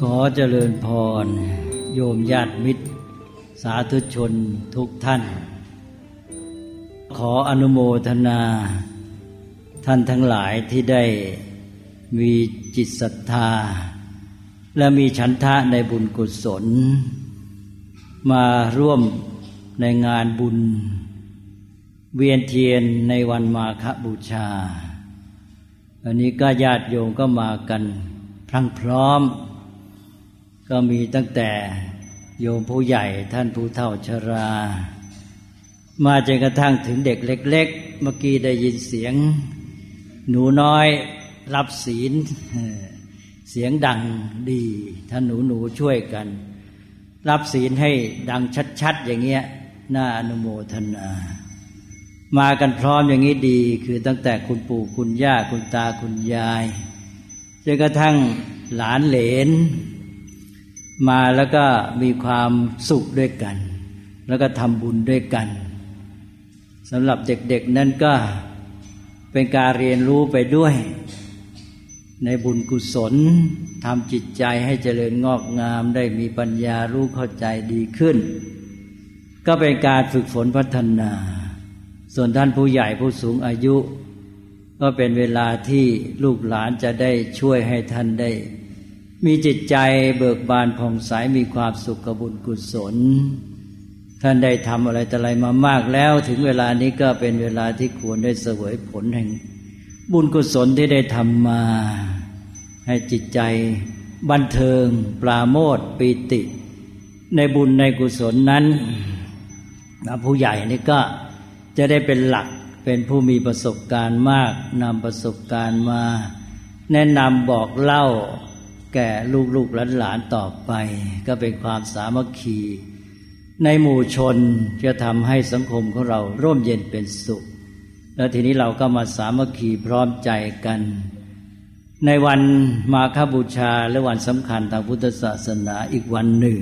ขอเจริญพร โยมญาติมิตร สาธุชนทุกท่าน ขออนุโมทนา ท่านทั้งหลายที่ได้มีจิตศรัทธา และมีฉันทะในบุญกุศล มาร่วมในงานบุญ เวียนเทียนในวันมาคบูชา อันนี้ก็ญาติโยมก็มากันพลังพร้อม ก็มีตั้งแต่โยมผู้ใหญ่ท่านผู้เฒ่าชรา มาจนกระทั่งถึงเด็กเล็ก ๆ เมื่อกี้ได้ยินเสียง หนูน้อยรับศีลเสียงดังดีท่านหนูหนูช่วยกัน รับศีลให้ดังชัด ๆ อย่างเงี้ยน่าอนุโมทนา มากันพร้อมอย่างนี้ดี คือตั้งแต่คุณปู่คุณย่าคุณตาคุณยายจนกระทั่งหลานเหลน มาแล้วก็มีความสุขด้วยกัน แล้วก็ทำบุญด้วยกันสำหรับเด็กๆนั้นก็เป็นการเรียนรู้ไปด้วย ในบุญกุศลทำจิตใจให้เจริญงอกงามได้มีปัญญารู้เข้าใจดีขึ้น ก็เป็นการฝึกฝนพัฒนา ส่วนท่านผู้ใหญ่ผู้สูงอายุ ก็เป็นเวลาที่ลูกหลานจะได้ช่วยให้ท่านได้ มีจิตใจเบิกบานผ่องใสมีความสุขกบุญกุศล ท่านได้ทำอะไรแต่อะไรมามากแล้ว ถึงเวลานี้ก็เป็นเวลาที่ควรได้เสวยผลแห่ง บุญกุศลที่ได้ทำมา ให้จิตใจบันเทิง ปราโมทปีติ ในบุญในกุศลนั้นผู้ใหญ่นี่ก็จะได้เป็นหลักเป็นผู้มีประสบการณ์มากนำประสบการณ์มา แนะนำบอกเล่า แก่ลูกๆหลานๆต่อไป ก็เป็นความสามัคคี ในหมู่ชนจะทำให้สังคมของเราร่มเย็นเป็นสุข แล้วทีนี้เราก็มาสามัคคีพร้อมใจกัน ในวันมาคบูชาและวันสำคัญทางพุทธศาสนาอีกวันหนึ่ง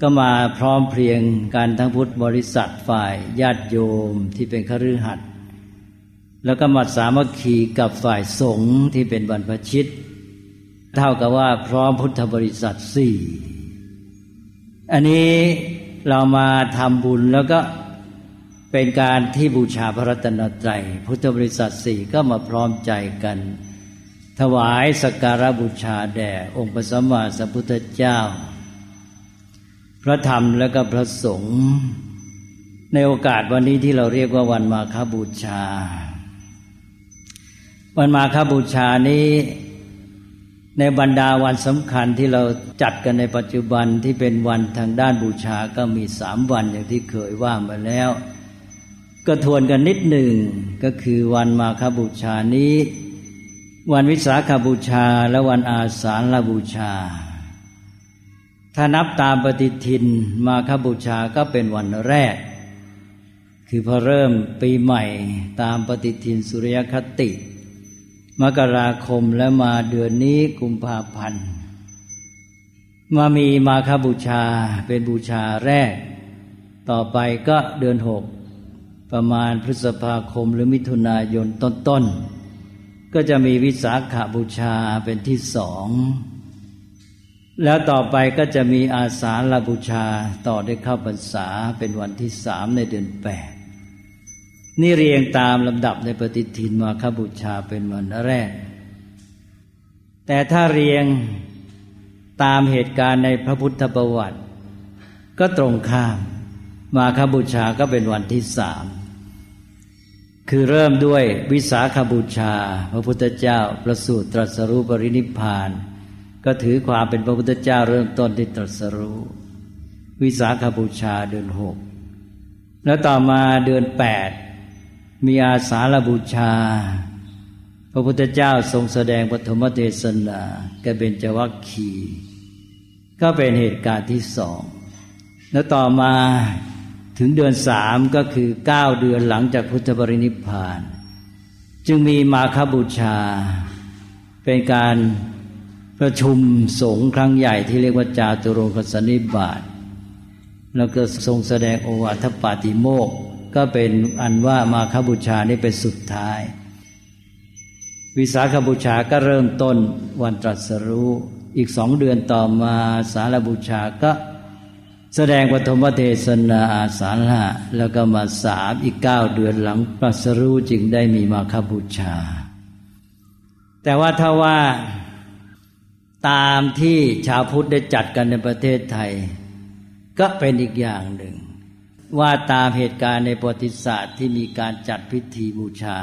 ก็มาพร้อมเพรียงกันทั้งพุทธบริษัทฝ่ายญาติโยมที่เป็นคฤหัสถ์แล้วก็มาสามัคคีกับฝ่ายสงฆ์ที่เป็นบรรพชิต เท่ากับว่าพร้อมพุทธบริษัทสี่อันนี้เรามาทำบุญแล้วก็เป็นการที่บูชาพระรัตนตรัยพุทธบริษัทสี่ก็มาพร้อมใจกัน ถวายสักการะบูชาแด่ องค์พระสัมมาสัมพุทธเจ้า พระธรรมและก็พระสงฆ์ในโอกาสวันนี้ที่เราเรียกว่าวันมาคบูชา วันมาคบูชานี้ ในบรรดาวันสำคัญที่เราจัดกันในปัจจุบันที่เป็นวันทางด้านบูชาก็มีสามวันอย่างที่เคยว่ามาแล้ว ก็ทวนกันนิดหนึ่งก็คือวันมาคบูชานี้ วันวิสาขบูชาและวันอาสาฬบูชา ถ้านับตามปฏิทินมาคบูชาก็เป็นวันแรก คือพอเริ่มปีใหม่ตามปฏิทินสุริยคติ มกราคมและมาเดือนนี้กุมภาพันธ์มามีมาคบูชาเป็นบูชาแรก ต่อไปก็เดือนหกประมาณพฤษภาคมหรือมิถุนายนต้นๆ ก็จะมีวิสาขาบูชาเป็นที่สอง แล้วต่อไปก็จะมีอาสาฬบูชาต่อได้เข้าพรรษาเป็นวันที่สามในเดือนแปด นี่เรียงตามลำดับในปฏิทินมาคบูชาเป็นวันแรก แต่ถ้าเรียงตามเหตุการณ์ในพระพุทธประวัติ ก็ตรงข้าม มาคบูชาก็เป็นวันที่สามคือเริ่มด้วยวิสาขบูชา พระพุทธเจ้าประสูติตรัสรู้ปรินิพาน ก็ถือความเป็นพระพุทธเจ้าเริ่มต้นที่ตรัสรู้ วิสาขบูชาเดือนหกแล้วต่อมาเดือนแปด มีอาสาฬบูชา พระพุทธเจ้าทรงแสดงปฐมเทศนาแกเบญจวัคคีก็เป็นเหตุการณ์ที่สอง แล้วต่อมาถึงเดือนสามก็คือเก้าเดือนหลังจากพุทธบรินิพพาน จึงมีมาคบูชา เป็นการประชุมสงฆ์ครั้งใหญ่ที่เรียกว่าจาตุโรคสนิบาตแล้วก็ทรงแสดงโอวาทปาติโมก ก็เป็นอันว่ามาคบูชานี่เป็นสุดท้าย วิสาขบูชาก็เริ่มต้นวันตรัสรู้อีกสองเดือนต่อมาสารบูชาก็แสดงปฐมเทศนาสาระแล้วก็มาสามอีกเก้าเดือนหลังปรัสรู้จึงได้มีมาคบูชา แต่ว่าถ้าว่าตามที่ชาวพุทธได้จัดกันในประเทศไทย ก็เป็นอีกอย่างหนึ่ง ว่าตามเหตุการณ์ในประวัติศาสตร์ที่มีการจัดพิธีบูชา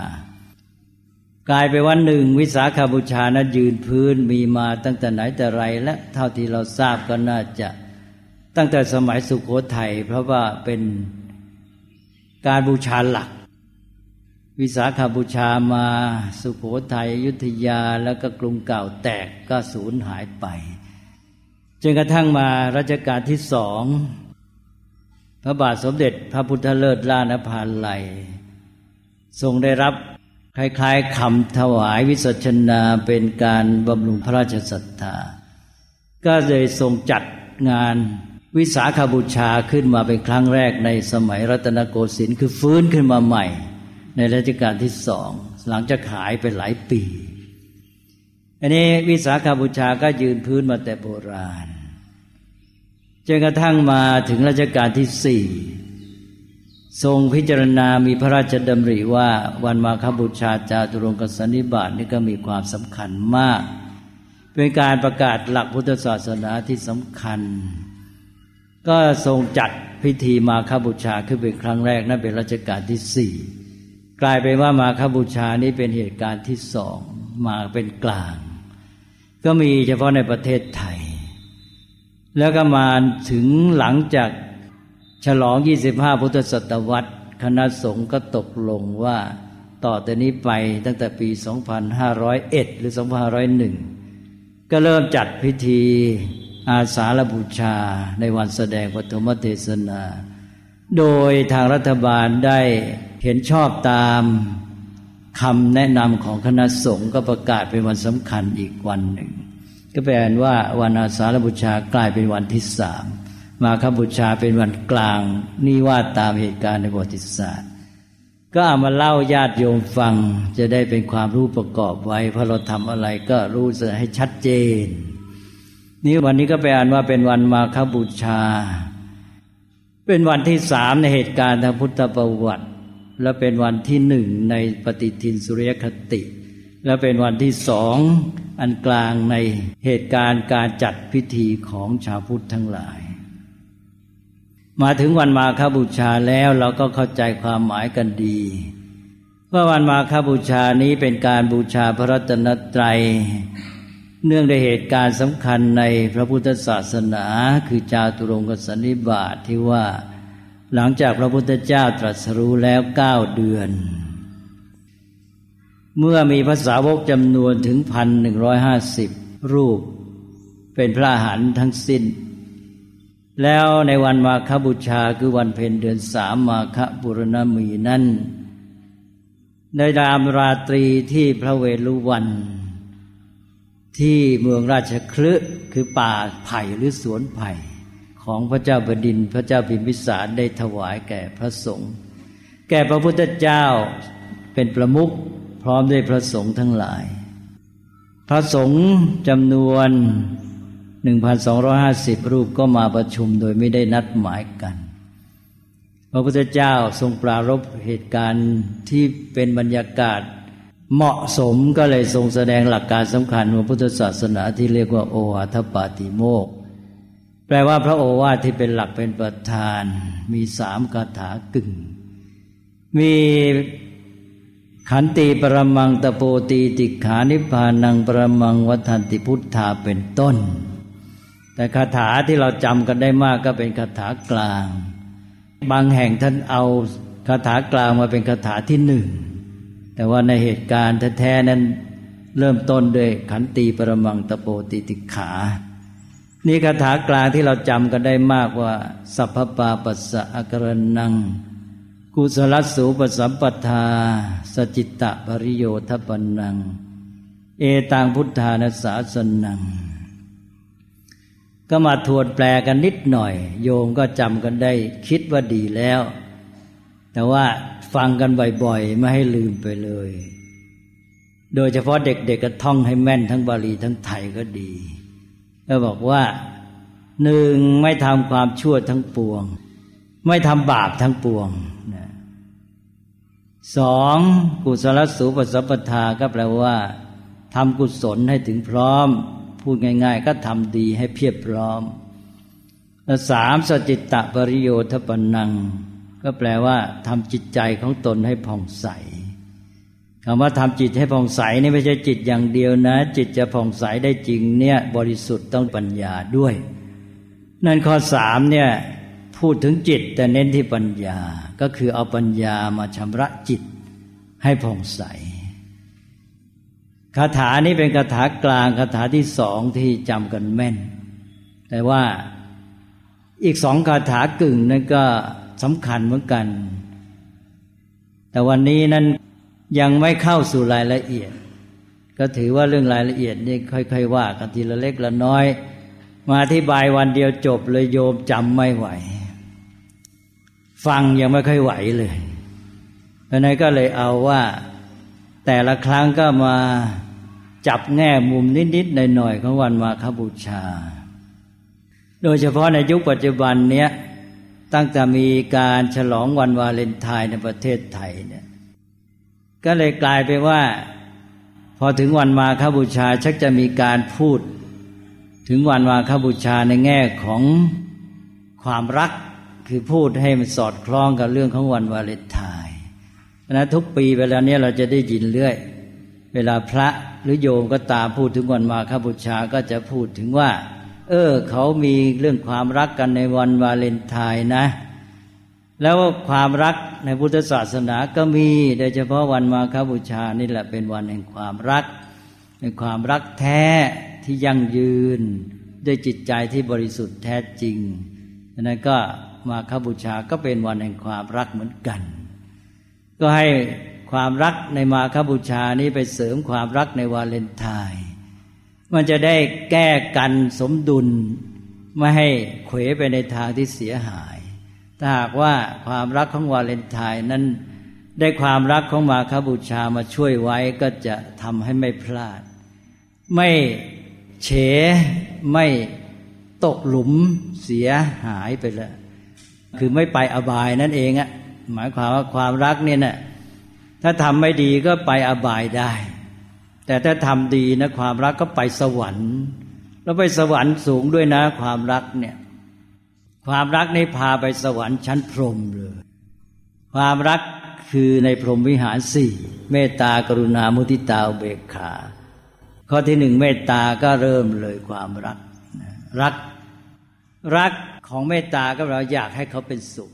กลายไปวันหนึ่ง วิสาขาบูชานะยืนพื้นมีมาตั้งแต่ไหนแต่ไร และเท่าที่เราทราบก็น่าจะตั้งแต่สมัยสุขโขทัยเพราะว่าเป็นการบูชาหลัก วิสาขาบูชามาสุขโขทัยยุทธยาแล้วก็กรุงเก่าแตกก็สูญหายไปจนกระทั่งมารัชกาลที่สอง พระบาทสมเด็จพระพุทธเลิศล้านภาลัย ทรงได้รับคล้ายๆคำถวายวิสัชนาเป็นการบำรุงพระราชศรัทธา ก็เลยทรงจัดงานวิสาขาบูชาขึ้นมาเป็นครั้งแรกในสมัยรัตนโกสินทร์คือฟื้นขึ้นมาใหม่ ในรัชกาลที่สองหลังจากขายไปหลายปี อันนี้วิสาขาบูชาก็ยืนพื้นมาแต่โบราณ จนกระทั่งมาถึงรัชกาลที่สี่ทรงพิจารณามีพระราชดำริว่าวันมาคบูชาจาตุรงกสนิบาตนี่ก็มีความสำคัญมาก เป็นการประกาศหลักพุทธศาสนาที่สำคัญ ก็ทรงจัดพิธีมาคบูชาขึ้นเป็นครั้งแรกนั่นเป็นรัชกาลที่สี่กลายเป็นว่ามาคบูชานี้เป็นเหตุการณ์ที่สองมาเป็นกลาง ก็มีเฉพาะในประเทศไทย แล้วก็มาถึงหลังจากฉลอง 25 พุทธศตวรรษ คณะสงฆ์ก็ตกลงว่าต่อแต่นี้ไปตั้งแต่ปี 2501 หรือ 2501 ก็เริ่มจัดพิธีอาสาฬบูชาในวันแสดงปฐมเทศนา โดยทางรัฐบาลได้เห็นชอบตามคำแนะนำของคณะสงฆ์ก็ประกาศเป็นวันสำคัญอีกวันหนึ่ง ก็แปลว่าวันอาสาฬบูชากลายเป็นวันที่สามมาคบูชาเป็นวันกลาง นี่ว่าตามเหตุการณ์ในประวัติศาสตร์ ก็เอามาเล่าญาติโยมฟังจะได้เป็นความรู้ประกอบไว้พระเราทำอะไรก็รู้จะให้ชัดเจน นี่วันนี้ก็ไปอ่านว่าเป็นวันมาคบูชา เป็นวันที่สามในเหตุการณ์ทางพุทธประวัติ และเป็นวันที่หนึ่งในปฏิทินสุริยคติ และเป็นวันที่สองอันกลางในเหตุการณ์การจัดพิธีของชาวพุทธทั้งหลาย มาถึงวันมาคบูชาแล้วเราก็เข้าใจความหมายกันดีว่าวันมาคบูชานี้เป็นการบูชาพระรัตนตรัย เนื่องในเหตุการณ์สำคัญในพระพุทธศาสนาคือจาตุรงกสันนิบาตทที่ว่า หลังจากพระพุทธเจ้าตรัสรู้แล้วเก้าเดือน เมื่อมีภาษาวกจำนวนถึงพันหนึ่งร้อยห้าสิบรูป เป็นพระหันทั้งสิ้น แล้วในวันมาคบูชาคือวันเพ็ญเดือนสามมาคบุรณมีนั้นในรามราตรีที่พระเวลุวัน ที่เมืองราชคลึคือป่าไผ่หรือสวนไผ่ของพระเจ้าบดินพระเจ้าพิมพิสารได้ถวายแก่พระสงฆ์แก่พระพุทธเจ้าเป็นประมุข พร้อมด้วยพระสงฆ์ทั้งหลาย พระสงฆ์จำนวน 1,250 รูปก็มาประชุมโดยไม่ได้นัดหมายกัน พระพุทธเจ้าทรงปรารบเหตุการณ์ที่เป็นบรรยากาศเหมาะสมก็เลยทรงแสดงหลักการสำคัญของพุทธศาสนาที่เรียกว่าโอวาทปาติโมก แปลว่าพระโอวาทที่เป็นหลักเป็นประธาน มีสามคาถากึ่ง มี ขันติปรมังตโปตีติขานิพานังปรมังวัฏันติพุทธาเป็นต้น แต่คาถาที่เราจำกันได้มากก็เป็นคาถากลาง บางแห่งท่านเอาคาถากลางมาเป็นคาถาที่หนึ่ง แต่ว่าในเหตุการณ์แท้ๆนั้นเริ่มต้นด้วยขันตีปรมังตโปติติขา นี่คาถากลางที่เราจำกันได้มากว่า สัพพปาปัสสะอกรนัง กุศลสูปสัมปทา สจิตตะปริโยทปันนัง เอตังพุทธานาสาสนัง ก็มาทวนแปลกันนิดหน่อย โยมก็จำกันได้คิดว่าดีแล้ว แต่ว่าฟังกันบ่อยๆ ไม่ให้ลืมไปเลย โดยเฉพาะเด็กๆก็ท่องให้แม่นทั้งบาลีทั้งไทยก็ดี ก็บอกว่าหนึ่งไม่ทำความชั่วทั้งปวง ไม่ทำบาปทั้งปวงนะสองกุศลสูปสัพทาก็แปลว่าทำกุศลให้ถึงพร้อม พูดง่าย ๆ ก็ทำดีให้เพียบพร้อมและสามสจิตตะปริโยทปนัง ก็แปลว่าทำจิตใจของตนให้ผ่องใสคำว่าทำจิตให้ผ่องใสนี่ไม่ใช่จิตอย่างเดียวนะ จิตจะผ่องใสได้จริงเนี่ย บริสุทธิ์ต้องปัญญาด้วย นั่นข้อสามเนี่ย พูดถึงจิตแต่เน้นที่ปัญญาก็คือเอาปัญญามาชำระจิตให้ผ่องใสคาถานี้เป็นคาถากลางคาถาที่สองที่จำกันแม่น แต่ว่าอีกสองคาถากึ่งนั้นก็สำคัญเหมือนกัน แต่วันนี้นั้นยังไม่เข้าสู่รายละเอียด ก็ถือว่าเรื่องรายละเอียดนี่ค่อยๆว่ากันทีละเล็กละน้อย มาอธิบายวันเดียวจบเลยโยมจำไม่ไหว ฟังยังไม่ค่อยไหวเลยเพราะนั้นก็เลยเอาว่า แต่ละครั้งก็มาจับแง่มุมนิดๆหน่อยๆของวันมาคบูชา โดยเฉพาะในยุคปัจจุบันเนี้ยตั้งแต่มีการฉลองวันวาเลนไทน์ในประเทศไทยเนี่ยก็เลยกลายไปว่า พอถึงวันมาคบูชาชักจะมีการพูด ถึงวันมาคบูชาในแง่ของความรัก คือพูดให้มันสอดคล้องกับเรื่องของวันวาเลนไทน์นะทุกปีเวลาเนี้ยเราจะได้ยินเรื่อย เวลาพระหรือโยมก็ตามพูดถึงวันมาคบูชาก็จะพูดถึงว่า เออ เขามีเรื่องความรักกันในวันวาเลนไทน์นะ แล้วความรักในพุทธศาสนาก็มีโดยเฉพาะวันมาคบูชานี่แหละเป็นวันแห่งความรักเป็นความรักแท้ที่ยั่งยืน ด้วยจิตใจที่บริสุทธิ์แท้จริงดังนั้นก็ มาคบูชาก็เป็นวันแห่งความรักเหมือนกัน ก็ให้ความรักในมาคบูชานี้ไปเสริมความรักในวาเลนไทน์มันจะได้แก้กันสมดุลไม่ให้เขวไปในทางที่เสียหาย ถ้าหากว่าความรักของวาเลนไทน์นั้น ได้ความรักของมาคบูชามาช่วยไว้ก็จะทำให้ไม่พลาด ไม่เฉไม่ตกหลุมเสียหายไปเลย คือไม่ไปอบายนั่นเองอะหมายความว่าความรักเนี่ยนะถ้าทำไม่ดีก็ไปอบายได้ แต่ถ้าทำดีนะความรักก็ไปสวรรค์ แล้วไปสวรรค์สูงด้วยนะ ความรักเนี่ยความรักนี้พาไปสวรรค์ชั้นพรหมเลย ความรักคือในพรหมวิหารสี่เมตตากรุณามุทิตาเบกขา ข้อที่หนึ่งเมตตาก็เริ่มเลยความรัก รัก รัก ของเมตตาก็เราอยากให้เขาเป็นสุข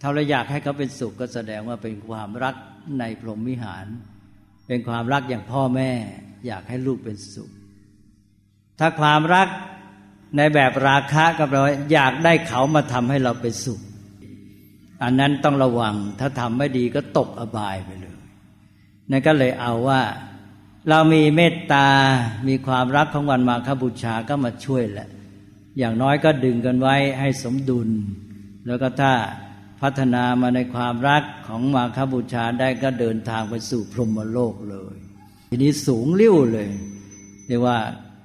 ถ้าเราอยากให้เขาเป็นสุขก็แสดงว่าเป็นความรักในพรหมวิหาร เป็นความรักอย่างพ่อแม่ อยากให้ลูกเป็นสุข ถ้าความรักในแบบราคะกับเราอยากได้เขามาทำให้เราเป็นสุข อันนั้นต้องระวัง ถ้าทำไม่ดีก็ตกอบายไปเลยนั่นก็เลยเอาว่าเรามีเมตตา มีความรักของวันมาคบูชาก็มาช่วยแหละ อย่างน้อยก็ดึงกันไว้ให้สมดุล แล้วก็ถ้าพัฒนามาในความรักของมาคบูชาได้ก็เดินทางไปสู่พรหมโลกเลย ทีนี้สูงเลิ้วเลยเรียกว่า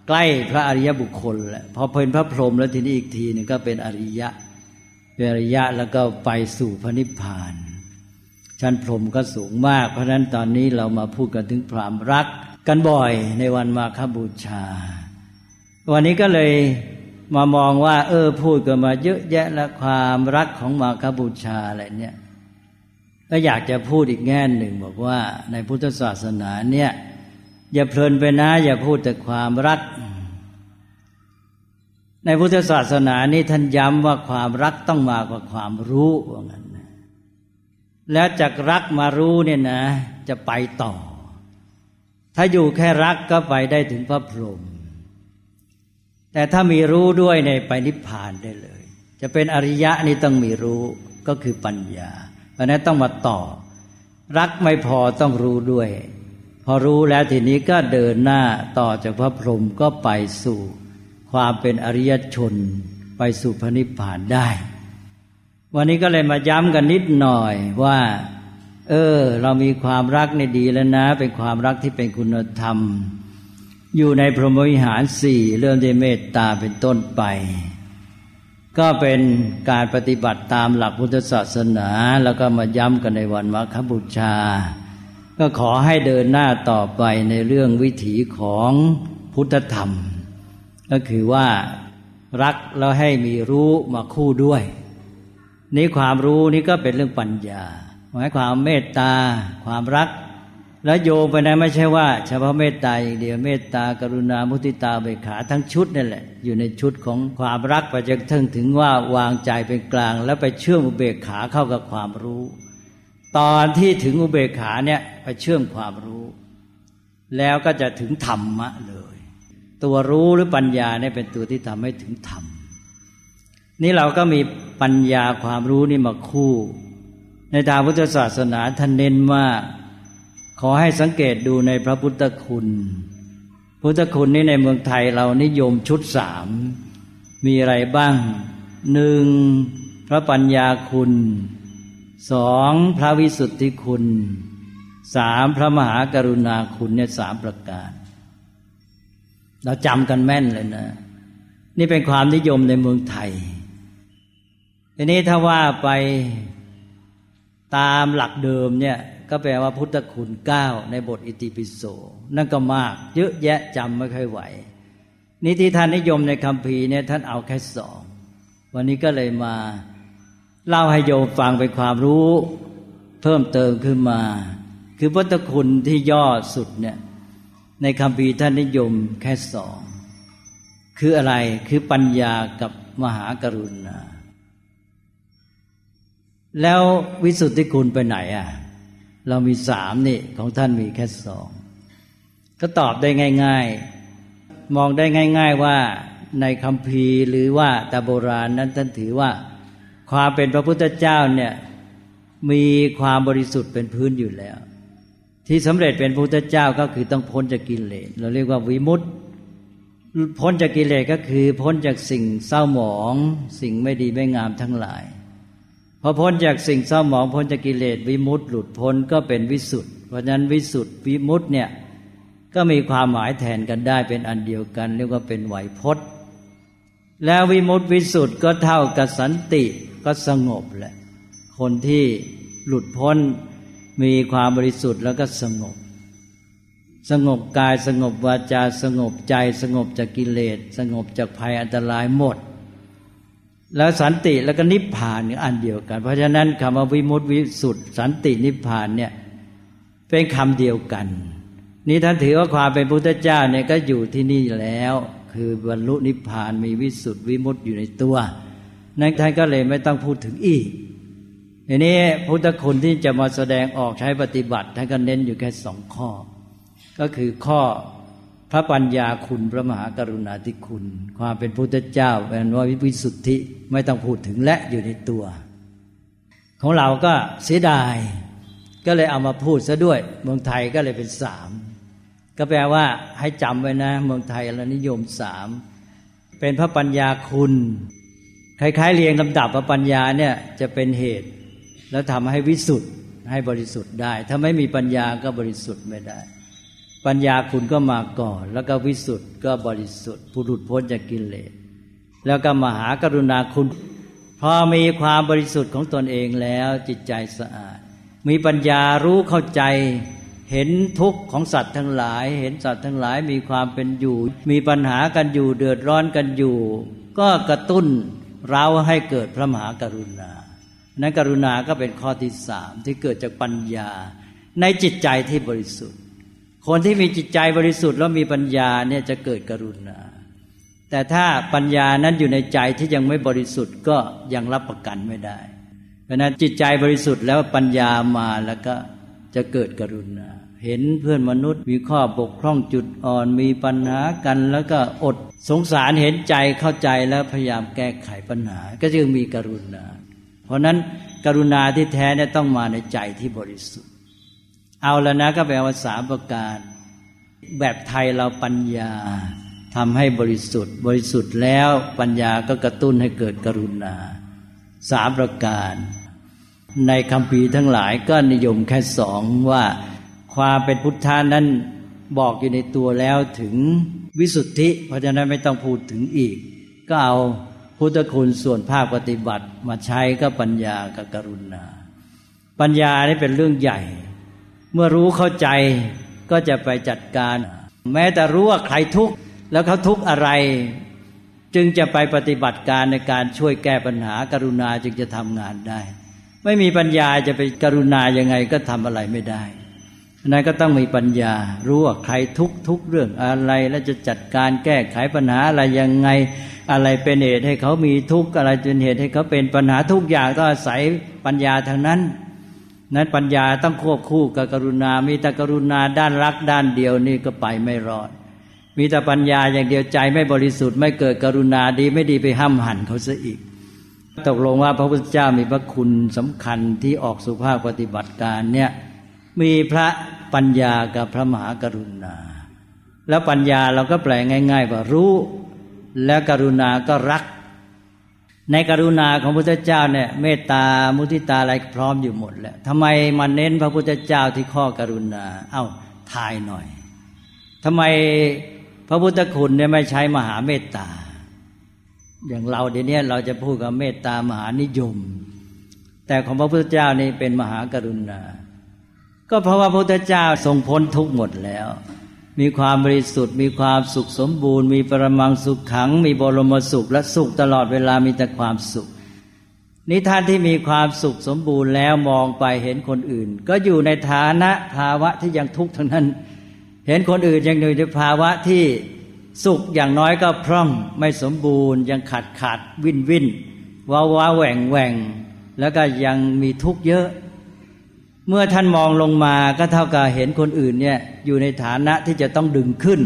ใกล้พระอริยบุคคลแหละพอเป็นพระพรหมแล้วทีนี้อีกทีนึงก็เป็นอริยะเป็นอริยะแล้วก็ไปสู่พระนิพพาน ชั้นพรหมก็สูงมาก เพราะฉะนั้นตอนนี้เรามาพูดกันถึงความรัก กันบ่อยในวันมาคบูชา วันนี้ก็เลย มามองว่า เออพูดกันมาเยอะแยะแล้วความรักของมาคบูชาอะไรเนี่ยก็อยากจะพูดอีกแง่หนึ่งบอกว่า ในพุทธศาสนาเนี่ย อย่าเพลินไปนะ อย่าพูดแต่ความรัก ในพุทธศาสนานี้ท่านย้ำว่าความรักต้องมากกว่าความรู้ว่างั้นแล้วจากรักมารู้เนี่ยนะ จะไปต่อ ถ้าอยู่แค่รักก็ไปได้ถึงพระพรหม แต่ถ้ามีรู้ด้วยในไปนิพพานได้เลย จะเป็นอริยะนี่ต้องมีรู้ก็คือปัญญา เพราะนั้นต้องมาต่อ รักไม่พอต้องรู้ด้วย พอรู้แล้วทีนี้ก็เดินหน้าต่อจากพระพรหมก็ไปสู่ความเป็นอริยชน ไปสู่พระนิพพานได้ วันนี้ก็เลยมาย้ำกันนิดหน่อยว่า เออ เรามีความรักในดีแล้วนะ เป็นความรักที่เป็นคุณธรรม อยู่ในพรหมวิหารสี่เริ่มด้วยเมตตาเป็นต้นไป ก็เป็นการปฏิบัติตามหลักพุทธศาสนา แล้วก็มาย้ำกันในวันมาคบูชา ก็ขอให้เดินหน้าต่อไปในเรื่องวิถีของพุทธธรรม ก็คือว่ารักแล้วให้มีรู้มาคู่ด้วย นี่ความรู้นี่ก็เป็นเรื่องปัญญาหมายความเมตตา ความรัก แล้วโยงไปนไม่ใช่ว่า เฉพาะเมตตาอย่างเดียวเมตตากรุณามุติตาเบขาทั้งชุดนั่นแหละ อยู่ในชุดของความรักไปจนถึงถึงว่าวางใจเป็นกลาง แล้วไปเชื่อมอุเบกขาเข้ากับความรู้ ตอนที่ถึงอุเบกขาเนี่ยไปเชื่อมความรู้ แล้วก็จะถึงธรรมะเลย ตัวรู้หรือปัญญาเนี่ยเป็นตัวที่ทำให้ถึงธรรมนี่เราก็มีปัญญาความรู้นี่มาคู่ ในทางพุทธศาสนาท่านเน้นว่า ขอให้สังเกตดูในพระพุทธคุณ พุทธคุณนี้ในเมืองไทยเรานิยมชุดสามมีอะไรบ้างหนึ่งพระปัญญาคุณสองพระวิสุทธิคุณสามพระมหากรุณาคุณเนี่ยสามประการ เราจำกันแม่นเลยนะ นี่เป็นความนิยมในเมืองไทย ทีนี้ถ้าว่าไปตามหลักเดิมเนี่ย ก็แปลว่าพุทธคุณเก้าในบทอิติปิโสนั่นก็มาก เยอะแยะจำไม่ค่อยไหวนี่ที่ท่านนิยมในคำพีเนี่ยท่านเอาแค่สองวันนี้ก็เลยมาเล่าให้โยมฟังเป็นความรู้ เพิ่มเติมขึ้นมา คือพุทธคุณที่ย่อสุดเนี่ยในคำพีท่านนิยมแค่สองคืออะไรคือปัญญากับมหากรุณาแล้ววิสุทธิคุณไปไหนอะ เรามีสามนี่ของท่านมีแค่สองก็ตอบได้ง่าย ๆ มองได้ง่าย ๆว่าในคำพีหรือว่าตาโบราณนั้นท่านถือว่า ความเป็นพระพุทธเจ้าเนี่ยมีความบริสุทธิ์เป็นพื้นอยู่แล้ว ที่สำเร็จเป็นพระพุทธเจ้าก็คือต้องพ้นจากกิเลสเราเรียกว่าวิมุตติพ้นจากกิเลสก็คือพ้นจากสิ่งเศร้าหมอง สิ่งไม่ดีไม่งามทั้งหลาย พอพ้นจากสิ่งเศร้าหมองพ้นจากกิเลสวิมุตต์หลุดพ้นก็เป็นวิสุทธ์เพราะฉะนั้นวิสุทธ์วิมุตต์เนี่ยก็มีความหมายแทนกันได้เป็นอันเดียวกัน เรียกว่าเป็นไหวพจน์ แล้ววิมุตติวิสุทธ์ก็เท่ากับสันติก็สงบแหละ คนที่หลุดพ้นมีความบริสุทธิ์แล้วก็สงบ สงบกายสงบวาจาสงบใจ สงบจากกิเลส สงบจากภัยอันตรายหมด แล้วสันติแล้วก็นิพพานอันเดียวกัน เพราะฉะนั้นคำว่าวิมุตติวิสุทธิสันตินิพพานเนี่ยเป็นคำเดียวกัน นี่ท่านถือว่าความเป็นพุทธเจ้าเนี่ยก็อยู่ที่นี่แล้ว คือบรรลุนิพพานมีวิสุทธิวิมุตติอยู่ในตัวนั้นท่านก็เลยไม่ต้องพูดถึงอีกทีนี้พุทธคุณที่จะมาแสดงออกใช้ปฏิบัติท่านก็เน้นอยู่แค่สองข้อ ก็คือข้อ พระปัญญาคุณพระมหากรุณาธิคุณ ความเป็นพุทธเจ้าเป็นว่าวิสุทธิไม่ต้องพูดถึงและอยู่ในตัว ของเราก็เสียดาย ก็เลยเอามาพูดซะด้วย เมืองไทยก็เลยเป็นสามก็แปลว่าให้จำไว้นะ เมืองไทยเรานิยมสามเป็นพระปัญญาคุณคล้ายๆเรียงลำดับพระปัญญาเนี่ยจะเป็นเหตุ แล้วทำให้วิสุทธิ์ให้บริสุทธิ์ได้ ถ้าไม่มีปัญญาก็บริสุทธิ์ไม่ได้ ปัญญาคุณก็มาก่อน แล้วก็วิสุทธ์ก็บริสุทธิ์ผู้หลุดพ้นจากกิเลสแล้วก็มหากรุณาคุณ พอมีความบริสุทธิ์ของตนเองแล้วจิตใจสะอาด มีปัญญารู้เข้าใจ เห็นทุกข์ของสัตว์ทั้งหลาย เห็นสัตว์ทั้งหลายมีความเป็นอยู่ มีปัญหากันอยู่เดือดร้อนกันอยู่ ก็กระตุ้นเราให้เกิดพระมหากรุณา นั้นกรุณาก็เป็นข้อที่สามที่เกิดจากปัญญาในจิตใจที่บริสุทธิ์ คนที่มีจิตใจบริสุทธิ์แล้วมีปัญญาเนี่ยจะเกิดกรุณา แต่ถ้าปัญญานั้นอยู่ในใจที่ยังไม่บริสุทธิ์ก็ยังรับประกันไม่ได้ เพราะนั้นจิตใจบริสุทธิ์แล้วปัญญามาแล้วก็จะเกิดกรุณา เห็นเพื่อนมนุษย์ มีข้อบกพร่องจุดอ่อนมีปัญหากันแล้วก็อดสงสารเห็นใจเข้าใจแล้วพยายามแก้ไขปัญหา ก็จึงมีกรุณา เพราะนั้นกรุณาที่แท้เนี่ยต้องมาในใจที่บริสุทธิ์ เอาแล้วนะก็แปลว่าสามประการ แบบไทยเราปัญญาทำให้บริสุทธิ์ บริสุทธิ์แล้วปัญญาก็กระตุ้นให้เกิดกรุณาสามประการ ในคำพีทั้งหลายก็นิยมแค่สองว่าความเป็นพุทธานั้นบอกอยู่ในตัวแล้วถึงวิสุทธิ เพราะฉะนั้นไม่ต้องพูดถึงอีก ก็เอาพุทธคุณส่วนภาคปฏิบัติมาใช้ก็ปัญญากับกรุณา ปัญญานี่เป็นเรื่องใหญ่ เมื่อรู้เข้าใจก็จะไปจัดการ แม้แต่รู้ว่าใครทุกข์แล้วเขาทุกข์อะไร จึงจะไปปฏิบัติการในการช่วยแก้ปัญหากรุณาจึงจะทำงานได้ ไม่มีปัญญาจะไปกรุณายังไงก็ทำอะไรไม่ได้นั้นก็ต้องมีปัญญา รู้ว่าใครทุกทุกเรื่องอะไร แล้วจะจัดการแก้ไขปัญหาอะไรยังไง อะไรเป็นเหตุให้เขามีทุกข์อะไรเป็นเหตุให้เขาเป็นปัญหาทุกอย่างต้องอาศัยปัญญาทางนั้น นั้นปัญญาต้องควบคู่กับกรุณา มีแต่กรุณาด้านรักด้านเดียวนี่ก็ไปไม่รอด มีแต่ปัญญาอย่างเดียวใจไม่บริสุทธิ์ไม่เกิดกรุณาดีไม่ดีไปห้ามหันเขาซะอีก ตกลงว่าพระพุทธเจ้ามีพระคุณสำคัญที่ออกสุภาพปฏิบัติการเนี่ยมีพระปัญญากับพระมหากรุณา แล้วปัญญาเราก็แปลง่าย ๆ ว่ารู้ แล้วกรุณาก็รัก ในกรุณาของพระพุทธเจ้าเนี่ยเมตตามุทิตาอะไรพร้อมอยู่หมดแล้วทำไมมาเน้นพระพุทธเจ้าที่ข้อกรุณา เอา้าทายหน่อยทำไมพระพุทธคุณเนี่ยไม่ใช้มหาเมตตา อย่างเราเดี๋ยวนี้เราจะพูดกับเมตตามหานิยม แต่ของพระพุทธเจ้านี่เป็นมหากรุณา ก็เพราะว่าพระพุทธเจ้าทรงพ้นทุกหมดแล้ว มีความบริสุทธิ์ มีความสุขสมบูรณ์ มีปรมังสุขขัง มีบรมสุขและสุขตลอดเวลามีแต่ความสุขนิท่านที่มีความสุขสมบูรณ์แล้วมองไปเห็นคนอื่น ก็อยู่ในฐานะภาวะที่ยังทุกข์ทั้งนั้น เห็นคนอื่นยังอยู่ในภาวะที่สุขอย่างน้อยก็พร่องไม่สมบูรณ์ ยังขาดขาดวินวินว้าว้าแหว่งแหว่งแล้วก็ยังมีทุกข์เยอะ เมื่อท่านมองลงมาก็เท่ากับเห็นคนอื่นเนี่ยอยู่ในฐานะที่จะต้องดึงขึ้น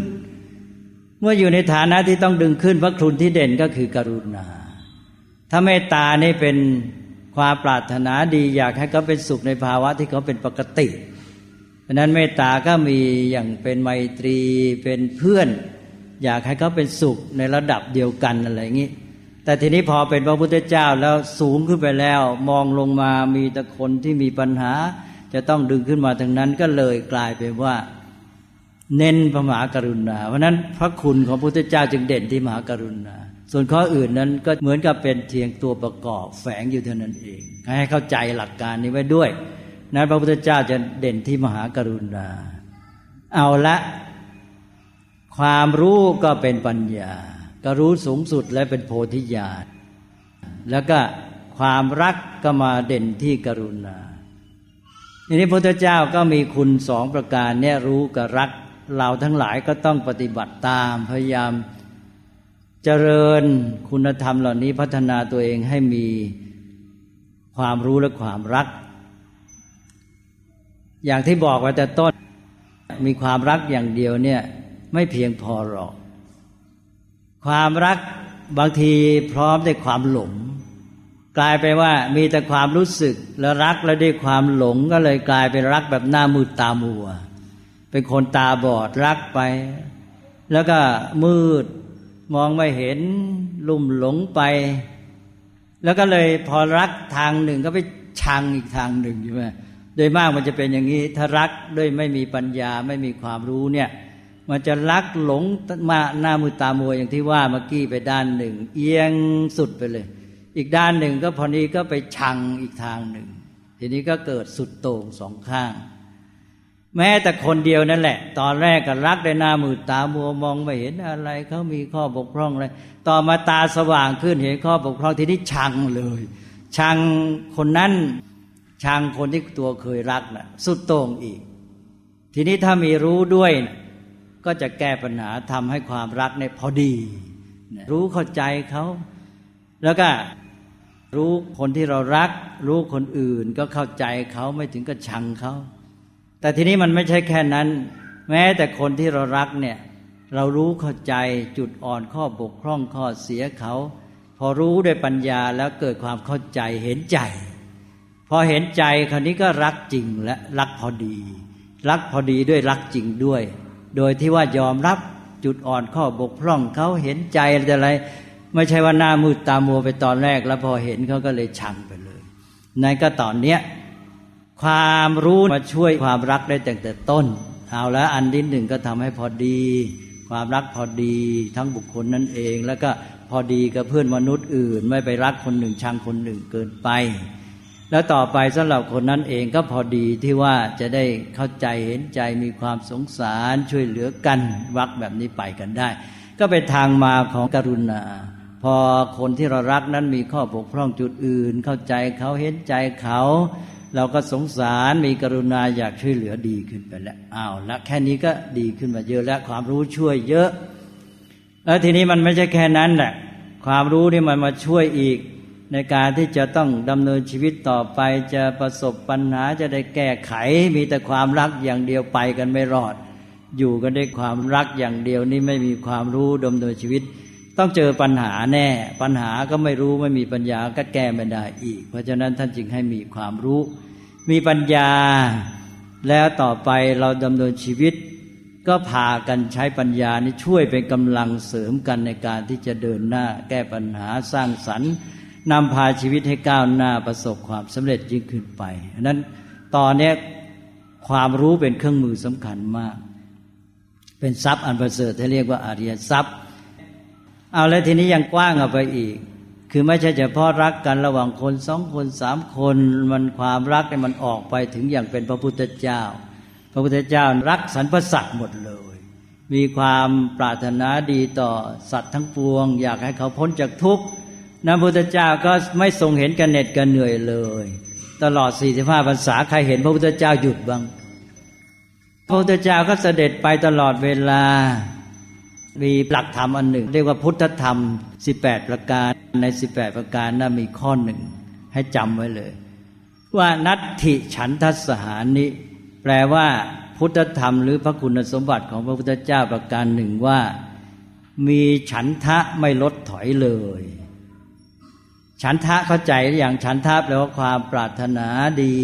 เมื่ออยู่ในฐานะที่ต้องดึงขึ้นพระคุณที่เด่นก็คือกรุณา ถ้าเมตตานี่เป็นความปรารถนาดีอยากให้เขาเป็นสุขในภาวะที่เขาเป็นปกติเพราะนั้นเมตตาก็มีอย่างเป็นไมตรีเป็นเพื่อน อยากให้เขาเป็นสุขในระดับเดียวกันอะไรอย่างนี้แต่ทีนี้พอเป็นพระพุทธเจ้าแล้วสูงขึ้นไปแล้ว มองลงมามีแต่คนที่มีปัญหา จะต้องดึงขึ้นมาทางนั้นก็เลยกลายเป็นว่า เน้นพระมหากรุณา เพราะนั้นพระคุณของพระพุทธเจ้าจึงเด่นที่มหากรุณา ส่วนข้ออื่นนั้นก็เหมือนกับเป็นเทียงตัวประกอบแฝงอยู่เท่านั้นเอง ให้เข้าใจหลักการนี้ไว้ด้วย นั้นพระพุทธเจ้าจะเด่นที่มหากรุณา เอาละความรู้ก็เป็นปัญญา ก็รู้สูงสุดและเป็นโพธิญาณแล้วก็ความรักก็มาเด่นที่กรุณา ทีนี้พระพุทธเจ้าก็มีคุณสองประการเนี่ยรู้กับรักเราทั้งหลายก็ต้องปฏิบัติตามพยายามเจริญคุณธรรมเหล่านี้พัฒนาตัวเองให้มีความรู้และความรัก อย่างที่บอกไว้แต่ต้น มีความรักอย่างเดียวเนี่ยไม่เพียงพอหรอก ความรักบางทีพร้อมด้วยความหลง กลายไปว่ามีแต่ความรู้สึกแล้วรักแล้วด้วยความหลงก็เลยกลายเป็นรักแบบหน้ามืดตามัว เป็นคนตาบอดรักไป แล้วก็มืดมองไม่เห็นลุ่มหลงไป แล้วก็เลยพอรักทางหนึ่งก็ไปชังอีกทางหนึ่งใช่ไหมโดยมากมันจะเป็นอย่างนี้ถ้ารักด้วยไม่มีปัญญาไม่มีความรู้เนี่ย มันจะรักหลงมาหน้ามือตามัวอย่างที่ว่าเมื่อกี้ไปด้านหนึ่ง เอียงสุดไปเลย อีกด้านหนึ่งก็พอนี้ก็ไปชังอีกทางหนึ่ง ทีนี้ก็เกิดสุดโต่งสองข้าง แม้แต่คนเดียวนั่นแหละ ตอนแรกก็รักได้หน้ามือตามัวมองไม่เห็นอะไรเขามีข้อบกพร่องอะไรต่อมาตาสว่างขึ้นเห็นข้อบกพร่องทีนี้ชังเลย ชังคนนั้นชังคนที่ตัวเคยรักนะ่ะ สุดโต่งอีก ทีนี้ถ้ามีรู้ด้วยนะก็จะแก้ปัญหาทำให้ความรักในพอดี รู้เข้าใจเขา แล้วก็ รู้คนที่เรารัก รู้คนอื่นก็เข้าใจเขาไม่ถึงกับชังเขาแต่ทีนี้มันไม่ใช่แค่นั้น แม้แต่คนที่เรารักเนี่ย เรารู้เข้าใจจุดอ่อนข้อบกพร่องข้อเสียเขา พอรู้ด้วยปัญญาแล้วเกิดความเข้าใจเห็นใจ พอเห็นใจคราวนี้ก็รักจริงและรักพอดี รักพอดีด้วยรักจริงด้วย โดยที่ว่ายอมรับจุดอ่อนข้อบกพร่องเขาเห็นใจอะไร ไม่ใช่ว่าหน้ามืดตามัวไปตอนแรก แล้วพอเห็นเขาก็เลยชังไปเลยนั่นก็ตอนเนี้ยความรู้มาช่วยความรักได้ตั้งแต่ต้น เอาแล้วอันที่หนึ่งก็ทำให้พอดี ความรักพอดีทั้งบุคคลนั่นเอง แล้วก็พอดีกับเพื่อนมนุษย์อื่น ไม่ไปรักคนหนึ่งชังคนหนึ่งเกินไป แล้วต่อไปสำหรับคนนั้นเองก็พอดีที่ว่าจะได้เข้าใจเห็นใจมีความสงสารช่วยเหลือกันวักแบบนี้ไปกันได้ ก็เป็นทางมาของกรุณา พอคนที่เรารักนั้นมีข้อบกพร่องจุดอื่น เข้าใจเขาเห็นใจเขา เราก็สงสารมีกรุณาอยากช่วยเหลือดีขึ้นไปแล้วอ้าวละแค่นี้ก็ดีขึ้นมาเยอะแล้วความรู้ช่วยเยอะ แล้วทีนี้มันไม่ใช่แค่นั้นแหละความรู้นี่มันมาช่วยอีก ในการที่จะต้องดำเนินชีวิตต่อไปจะประสบปัญหาจะได้แก้ไข มีแต่ความรักอย่างเดียวไปกันไม่รอด อยู่กันด้วยความรักอย่างเดียวนี่ไม่มีความรู้ดำเนินชีวิต ต้องเจอปัญหาแน่ ปัญหาก็ไม่รู้ไม่มีปัญญาก็แก้ไม่ได้อีก เพราะฉะนั้นท่านจึงให้มีความรู้ มีปัญญา แล้วต่อไปเราดำเนินชีวิต ก็พากันใช้ปัญญานี่ช่วยเป็นกำลังเสริมกันในการที่จะเดินหน้า แก้ปัญหาสร้างสรรค์นำพาชีวิตให้ก้าวหน้าประสบความสำเร็จยิ่งขึ้นไปนั้นตอนนี้ความรู้เป็นเครื่องมือสำคัญมาก เป็นทรัพย์อันประเสริฐที่เรียกว่าอาริยทรัพย์ เอาแล้วทีนี้ยังกว้างออกไปอีก คือไม่ใช่เฉพาะรักกันระหว่างคนสองคนสามคนมันความรักมันออกไปถึงอย่างเป็นพระพุทธเจ้า พระพุทธเจ้ารักสรรพสัตว์หมดเลย มีความปรารถนาดีต่อสัตว์ทั้งปวง อยากให้เขาพ้นจากทุกข์นะพุทธเจ้าก็ไม่ทรงเห็นกันเหน็ดกันเหนื่อยเลย ตลอด 45พรรษาใครเห็นพระพุทธเจ้าหยุดบ้างพระพุทธเจ้าก็เสด็จไปตลอดเวลา มีหลักธรรมอันหนึ่ง เรียกว่าพุทธธรรม 18 ประการใน 18 ประการนั้นมีข้อหนึ่งให้จำไว้เลย ว่านัตถิฉันทัสหานิแปลว่าพุทธธรรมหรือพระคุณสมบัติของพระพุทธเจ้าประการหนึ่งว่า มีฉันทะไม่ลดถอยเลย ฉันทะเข้าใจอย่างฉันทะแปลว่าความปรารถนาดี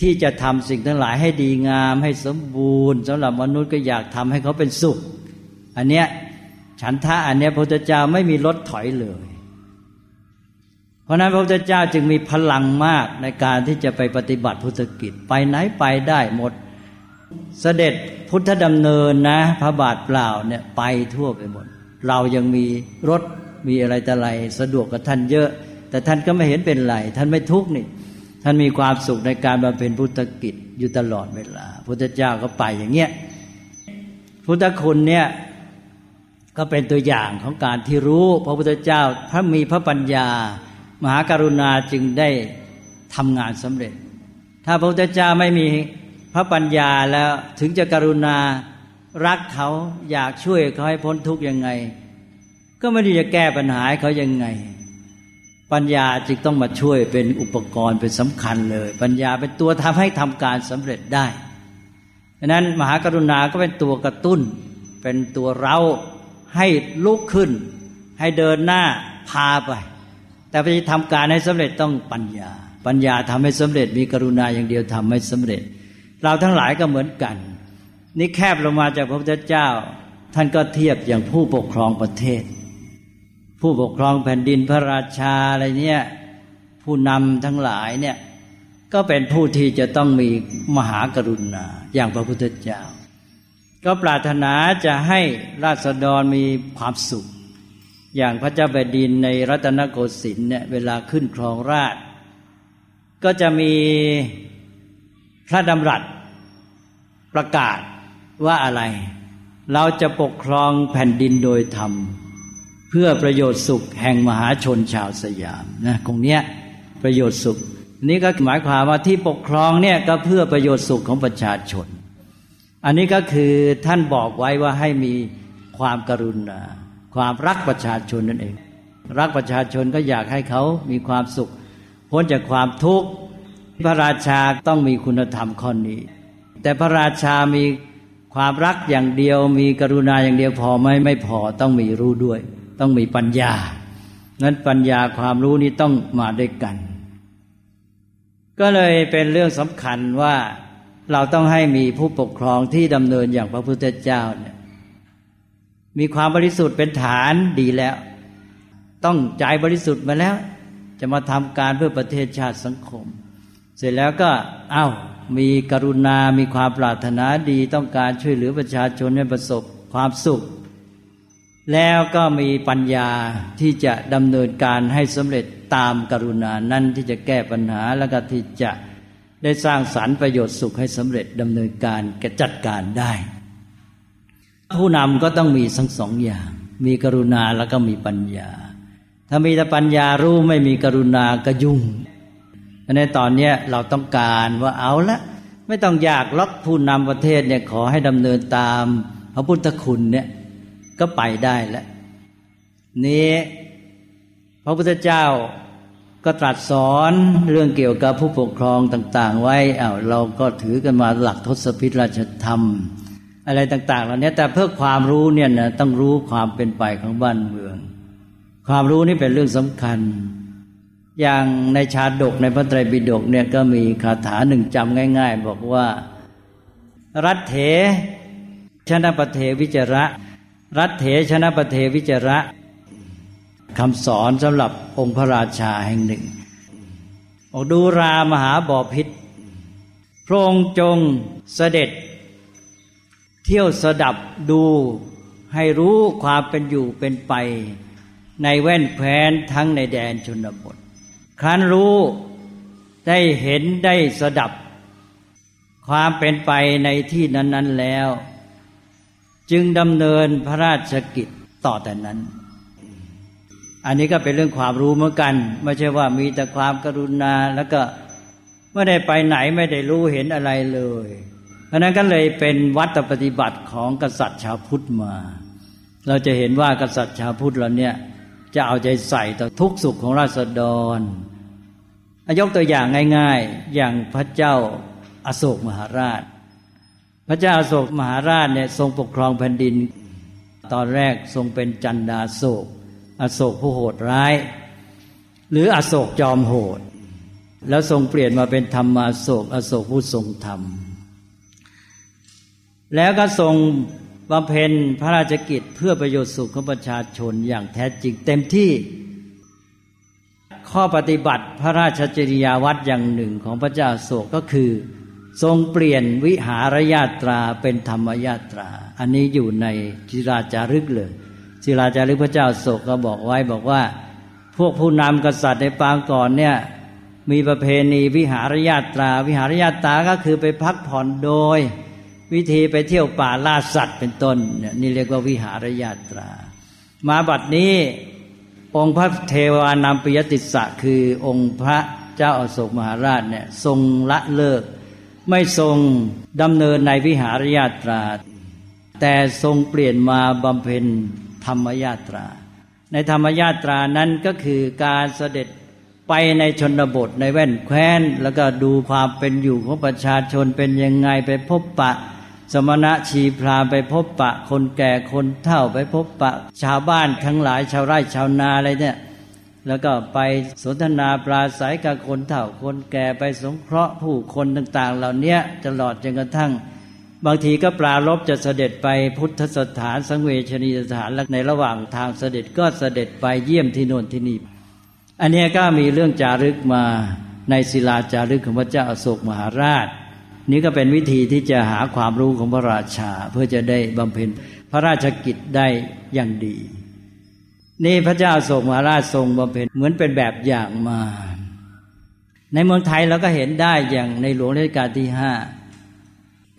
ที่จะทำสิ่งทั้งหลายให้ดีงามให้สมบูรณ์สำหรับมนุษย์ก็อยากทำให้เขาเป็นสุข อันเนี้ยฉันทะอันเนี้ยพระพุทธเจ้าไม่มีลดถอยเลย เพราะนั้นพระพุทธเจ้าจึงมีพลังมากในการที่จะไปปฏิบัติพุทธกิจไปไหนไปได้หมด เสด็จพุทธดำเนินนะพระบาทเปล่าเนี่ยไปทั่วไปหมด เรายังมีรถมีอะไรแต่ไรสะดวกกับท่านเยอะ แต่ท่านก็ไม่เห็นเป็นไร ท่านไม่ทุกข์นี่ ท่านมีความสุขในการบำเพ็ญพุทธกิจอยู่ตลอดเวลา พุทธเจ้าก็ไปอย่างเงี้ยพุทธคุณเนี่ย ก็เป็นตัวอย่างของการที่รู้พระพุทธเจ้าพระมีพระปัญญา มหาการุณาจึงได้ทำงานสำเร็จ ถ้าพระพุทธเจ้าไม่มีพระปัญญาแล้วถึงจะกรุณารักเขาอยากช่วยเขาให้พ้นทุกข์ยังไง ก็ไม่ได้จะแก้ปัญหาเขายังไง ปัญญาจึงต้องมาช่วยเป็นอุปกรณ์เป็นสำคัญเลย ปัญญาเป็นตัวทำให้ทำการสำเร็จได้ดังนั้นมหากรุณาก็เป็นตัวกระตุ้น เป็นตัวเรา ให้ลุกขึ้น ให้เดินหน้าพาไป แต่ไปทำการให้สำเร็จต้องปัญญา ปัญญาทำให้สำเร็จมีกรุณาอย่างเดียวทำให้สำเร็จ เราทั้งหลายก็เหมือนกัน นี่แคบลงมาจากพระพุทธเจ้า ท่านก็เทียบอย่างผู้ปกครองประเทศ ผู้ปกครองแผ่นดินพระราชาอะไรเนี่ยผู้นำทั้งหลายเนี่ยก็เป็นผู้ที่จะต้องมีมหากรุณาอย่างพระพุทธเจ้า ก็ปรารถนาจะให้ราษฎรมีความสุข อย่างพระเจ้าแผ่นดินในรัตนโกสินทร์เนี่ยเวลาขึ้นครองราช ก็จะมีพระดำรัสประกาศว่าอะไร เราจะปกครองแผ่นดินโดยธรรม เพื่อประโยชน์สุขแห่งมหาชนชาวสยามนะตรงเนี้ยประโยชน์สุข นี่ก็หมายความว่าที่ปกครองเนี่ยก็เพื่อประโยชน์สุขของประชาชน อันนี้ก็คือท่านบอกไว้ว่าให้มีความกรุณา ความรักประชาชนนั่นเอง รักประชาชนก็อยากให้เขามีความสุข พ้นจากความทุกข์พระราชาต้องมีคุณธรรมข้อนี้ แต่พระราชามีความรักอย่างเดียว มีกรุณาอย่างเดียวพอไหมไม่พอต้องมีรู้ด้วย ต้องมีปัญญา นั้นปัญญาความรู้นี้ต้องมาด้วยกัน ก็เลยเป็นเรื่องสำคัญว่า เราต้องให้มีผู้ปกครองที่ดำเนินอย่างพระพุทธเจ้าเนี่ยมีความบริสุทธิ์เป็นฐานดีแล้ว ต้องใจบริสุทธิ์มาแล้ว จะมาทำการเพื่อประเทศชาติสังคม เสร็จแล้วก็เอา้ามีกรุณา มีความปรารถนาดีต้องการช่วยเหลือประชาชนให้ประสบความสุข แล้วก็มีปัญญาที่จะดำเนินการให้สำเร็จตามกรุณานั้นที่จะแก้ปัญหาแล้วก็ที่จะ ได้สร้างสรรค์ประโยชน์สุขให้สำเร็จดำเนินการกระจัดการได้ ผู้นำก็ต้องมีทั้งสองอย่าง มีกรุณาแล้วก็มีปัญญา ถ้ามีแต่ปัญญารู้ไม่มีกรุณาก็ยุ่งในตอนนี้เราต้องการว่าเอาละไม่ต้องอยากล็อกผู้นำประเทศเนี่ยขอให้ดำเนินตามพระพุทธคุณเนี่ยก็ไปได้แล้วนี้พระพุทธเจ้า ก็ตรัสสอนเรื่องเกี่ยวกับผู้ปกครองต่าง ๆ ไว้อา้าวเราก็ถือกันมาหลักทศพิธราชธรรม อะไรต่าง ๆ เหล่านี้แต่เพื่อความรู้เนี่ยนะต้องรู้ความเป็นไปของบ้านเมือง ความรู้นี่เป็นเรื่องสำคัญ อย่างในชาดกในพระไตรปิฎกเนี่ยก็มีคาถาหนึ่งจำง่าย ๆ บอกว่า รัตเถชนะปะเทวิจระ รัตเถชนะปะเทวิจระ คำสอนสำหรับองค์พระราชาแห่งหนึ่งออกดูรามหาบอพิษพระองค์จงเสด็จ เที่ยวสดับดูให้รู้ความเป็นอยู่เป็นไป ในแว่นแผนทั้งในแดนชนบท ครั้นรู้ได้เห็นได้สดับ ความเป็นไปในที่นั้น ๆแล้ว จึงดำเนินพระราชกิจต่อแต่นั้น อันนี้ก็เป็นเรื่องความรู้เหมือนกัน ไม่ใช่ว่ามีแต่ความกรุณาแล้วก็ไม่ได้ไปไหนไม่ได้รู้เห็นอะไรเลย เพราะนั้นก็เลยเป็นวัตปฏิบัติของกษัตริย์ชาวพุทธมา เราจะเห็นว่ากษัตริย์ชาวพุทธเราเนี่ยจะเอาใจใส่ต่อทุกสุขของราษฎรยกตัวอย่างง่าย ๆ อย่างพระเจ้าอาโศกมหาราช พระเจ้าอาโศกมหาราชเนี่ยทรงปกครองแผ่นดิน ตอนแรกทรงเป็นจันดาโศก อโศกผู้โหดร้าย หรืออโศกจอมโหด แล้วทรงเปลี่ยนมาเป็นธรรมาโศก อโศกผู้ทรงธรรม แล้วก็ทรงบำเพ็ญพระราชกิจเพื่อประโยชน์สุขของประชาชนอย่างแท้จริงเต็มที่ ข้อปฏิบัติพระราชจริยาวัดอย่างหนึ่งของพระเจ้าโศกก็คือ ทรงเปลี่ยนวิหารญาตราเป็นธรรมญาตรา อันนี้อยู่ในจิราจารึกเลย ศิลาจารึกพระเจ้าโศกก็บอกไว้บอกว่า พวกผู้นำกษัตริย์ในปางก่อนเนี่ยมีประเพณีวิหารญาตรา วิหารญาตราก็คือไปพักผ่อนโดย วิธีไปเที่ยวป่าล่าสัตว์เป็นต้นเนี่ยนี่เรียกว่าวิหารญาตรา มาบัดนี้องค์พระเทวานามปิยติสะคือองค์พระเจ้าอโศกมหาราชเนี่ยทรงละเลิก ไม่ทรงดำเนินในวิหารญาตรา แต่ทรงเปลี่ยนมาบำเพ็ญ ธรรมยาตรา ในธรรมยาตรานั้นก็คือการเสด็จไปในชนบทในแว่นแคว้น แล้วก็ดูความเป็นอยู่ของประชาชนเป็นยังไงไปพบปะ สมณะชีพราไปพบปะ คนแก่คนเฒ่าไปพบปะ ชาวบ้านทั้งหลายชาวไร่ชาวนาอะไรเนี่ยแล้วก็ไปสนทนาปราศัยกับคนเฒ่าคนแก่ไปสงเคราะห์ผู้คนต่าง ๆ เหล่านี้ตลอดจนกระทั่ง บางทีก็ปลารบจะเสด็จไปพุทธสถานสังเวชนียสถานและในระหว่างทางเสด็จก็เสด็จไปเยี่ยมที่โน่นที่นี่ อันนี้ก็มีเรื่องจารึกมาในศิลาจารึกของพระเจ้าอโศกมหาราช นี้ก็เป็นวิธีที่จะหาความรู้ของพระราชา เพื่อจะได้บำเพ็ญพระราชกิจได้อย่างดี นี่พระเจ้าอโศกมหาราชทรงบำเพ็ญเหมือนเป็นแบบอย่างมา ในเมืองไทยเราก็เห็นได้อย่างในหลวงรัชกาลที่ห้า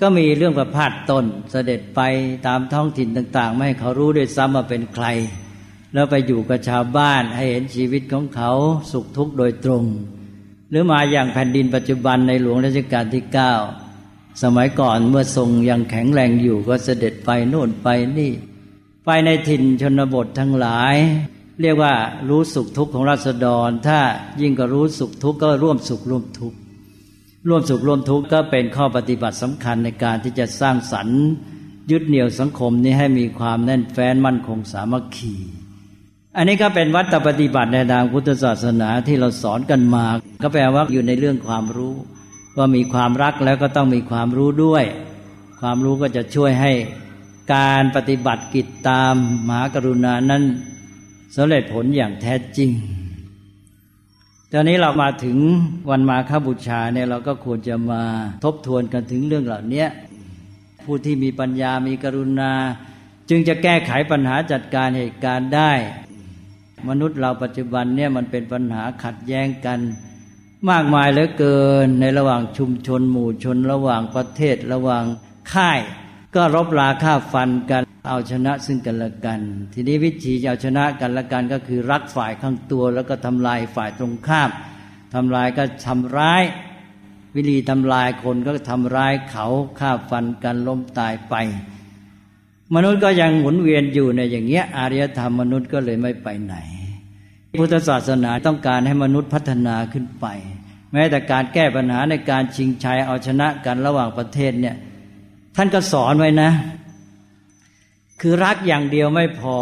ก็มีเรื่องประพาสตนเสด็จไปตามท้องถิ่นต่าง ๆ ไม่ให้เขารู้ด้วยซ้ำว่าเป็นใคร แล้วไปอยู่กับชาวบ้านให้เห็นชีวิตของเขาสุขทุกข์โดยตรง หรือมาอย่างแผ่นดินปัจจุบันในหลวงรัชกาลที่เก้าสมัยก่อนเมื่อทรงยังแข็งแรงอยู่ก็เสด็จไปโน่นไปนี่ ไปในถิ่นชนบททั้งหลาย เรียกว่ารู้สุขทุกข์ของราษฎร ถ้ายิ่งก็รู้สุขทุกข์ก็ร่วมสุขร่วมทุกข์ ร่วมสุขร่วมทุกข์ก็เป็นข้อปฏิบัติสำคัญในการที่จะสร้างสรรค์ยึดเหนี่ยวสังคมนี้ให้มีความแน่นแฟ้นมั่นคงสามัคคี อันนี้ก็เป็นวัตปฏิบัติในทางพุทธศาสนาที่เราสอนกันมา ก็แปลว่าอยู่ในเรื่องความรู้ ว่ามีความรักแล้วก็ต้องมีความรู้ด้วย ความรู้ก็จะช่วยให้การปฏิบัติกิจตามมหากรุณานั้นสำเร็จผลอย่างแท้จริง ตอนนี้เรามาถึงวันมาฆบูชาเนี่ยเราก็ควรจะมาทบทวนกันถึงเรื่องเหล่านี้ผู้ที่มีปัญญามีกรุณา จึงจะแก้ไขปัญหาจัดการเหตุการณ์ได้ มนุษย์เราปัจจุบันเนี่ยมันเป็นปัญหาขัดแย้งกัน มากมายเหลือเกินในระหว่างชุมชนหมู่ชนระหว่างประเทศระหว่างค่าย ก็รบราฆ่าฟันกันเอาชนะซึ่งกันและกัน ทีนี้วิธีจะเอาชนะกันและกันก็คือรักฝ่ายข้างตัว แล้วก็ทำลายฝ่ายตรงข้ามทำลายก็ทำร้าย วิธีทำลายคนก็ทำร้ายเขาฆ่าฟันกันล้มตายไป มนุษย์ก็ยังหมุนเวียนอยู่ในอย่างเงี้ยอารยธรรมมนุษย์ก็เลยไม่ไปไหน พุทธศาสนาต้องการให้มนุษย์พัฒนาขึ้นไป แม้แต่การแก้ปัญหาในการชิงชัยเอาชนะกันระหว่างประเทศเนี่ย ท่านก็สอนไว้นะ คือรักอย่างเดียวไม่พอ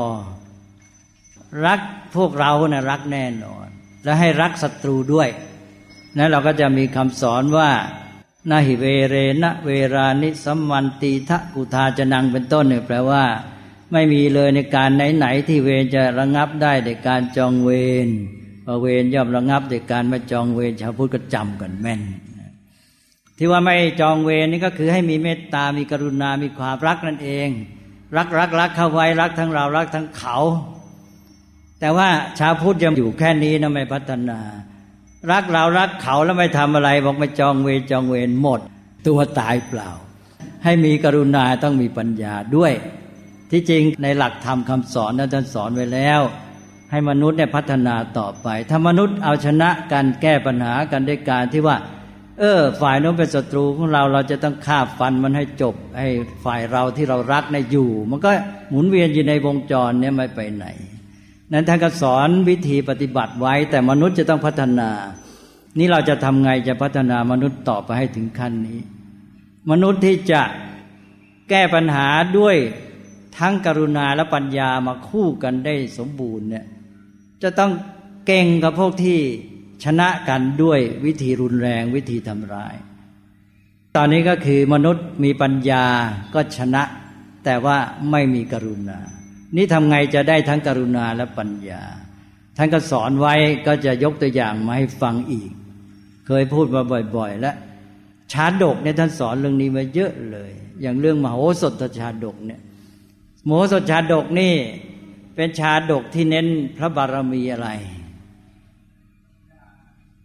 รักพวกเรานะรักแน่นอน และให้รักศัตรูด้วยนั้นเราก็จะมีคำสอนว่านาหิเวเรนะเวรานิสัมวันตีทะกุทาจะนังเป็นต้นเนี่ยแปลว่า ไม่มีเลยในการไหนๆที่เวรจะระงับได้ในการจองเวรพอเวรย่อมระงับในการไม่จองเวรชาวพุทธก็จำกันแม่น ที่ว่าไม่จองเวรนี่ก็คือให้มีเมตตา มีกรุณา มีความรักนั่นเอง รักรักรักเข้าไว้รักทั้งเรารักทั้งเขา แต่ว่าชาวพุทธยังอยู่แค่นี้นะไม่พัฒนา รักเรารักเขาแล้วไม่ทำอะไร บอกไม่จองเวรจองเวรหมด ตัวตายเปล่า ให้มีกรุณาต้องมีปัญญาด้วย ที่จริงในหลักธรรมคาสอนนั้นท่านสอนไว้แล้ว ให้มนุษย์เนี่ยพัฒนาต่อไป ถ้ามนุษย์เอาชนะกันแก้ปัญหากันด้วยการที่ว่า เออ ฝ่ายโน้นเป็นศัตรูของเราเราจะต้องฆ่าฟันมันให้จบ ให้ฝ่ายเราที่เรารักในอยู่ มันก็หมุนเวียนอยู่ในวงจรเนี่ยไม่ไปไหน นั้นท่านก็สอนวิธีปฏิบัติไว้ แต่มนุษย์จะต้องพัฒนา นี่เราจะทำไงจะพัฒนามนุษย์ต่อไปให้ถึงขั้นนี้ มนุษย์ที่จะแก้ปัญหาด้วยทั้งกรุณาและปัญญามาคู่กันได้สมบูรณ์เนี่ยจะต้องเก่งกับพวกที่ ชนะกันด้วยวิธีรุนแรงวิธีทำร้าย ตอนนี้ก็คือมนุษย์มีปัญญาก็ชนะ แต่ว่าไม่มีกรุณา นี่ทำไงจะได้ทั้งกรุณาและปัญญา ท่านก็สอนไว้ก็จะยกตัวอย่างมาให้ฟังอีก เคยพูดมาบ่อย ๆ แล้วชาดกเนี่ยท่านสอนเรื่องนี้มาเยอะเลย อย่างเรื่องมโหสถชาดกเนี่ยมโหสถชาดกนี่เป็นชาดกที่เน้นพระบารมีอะไร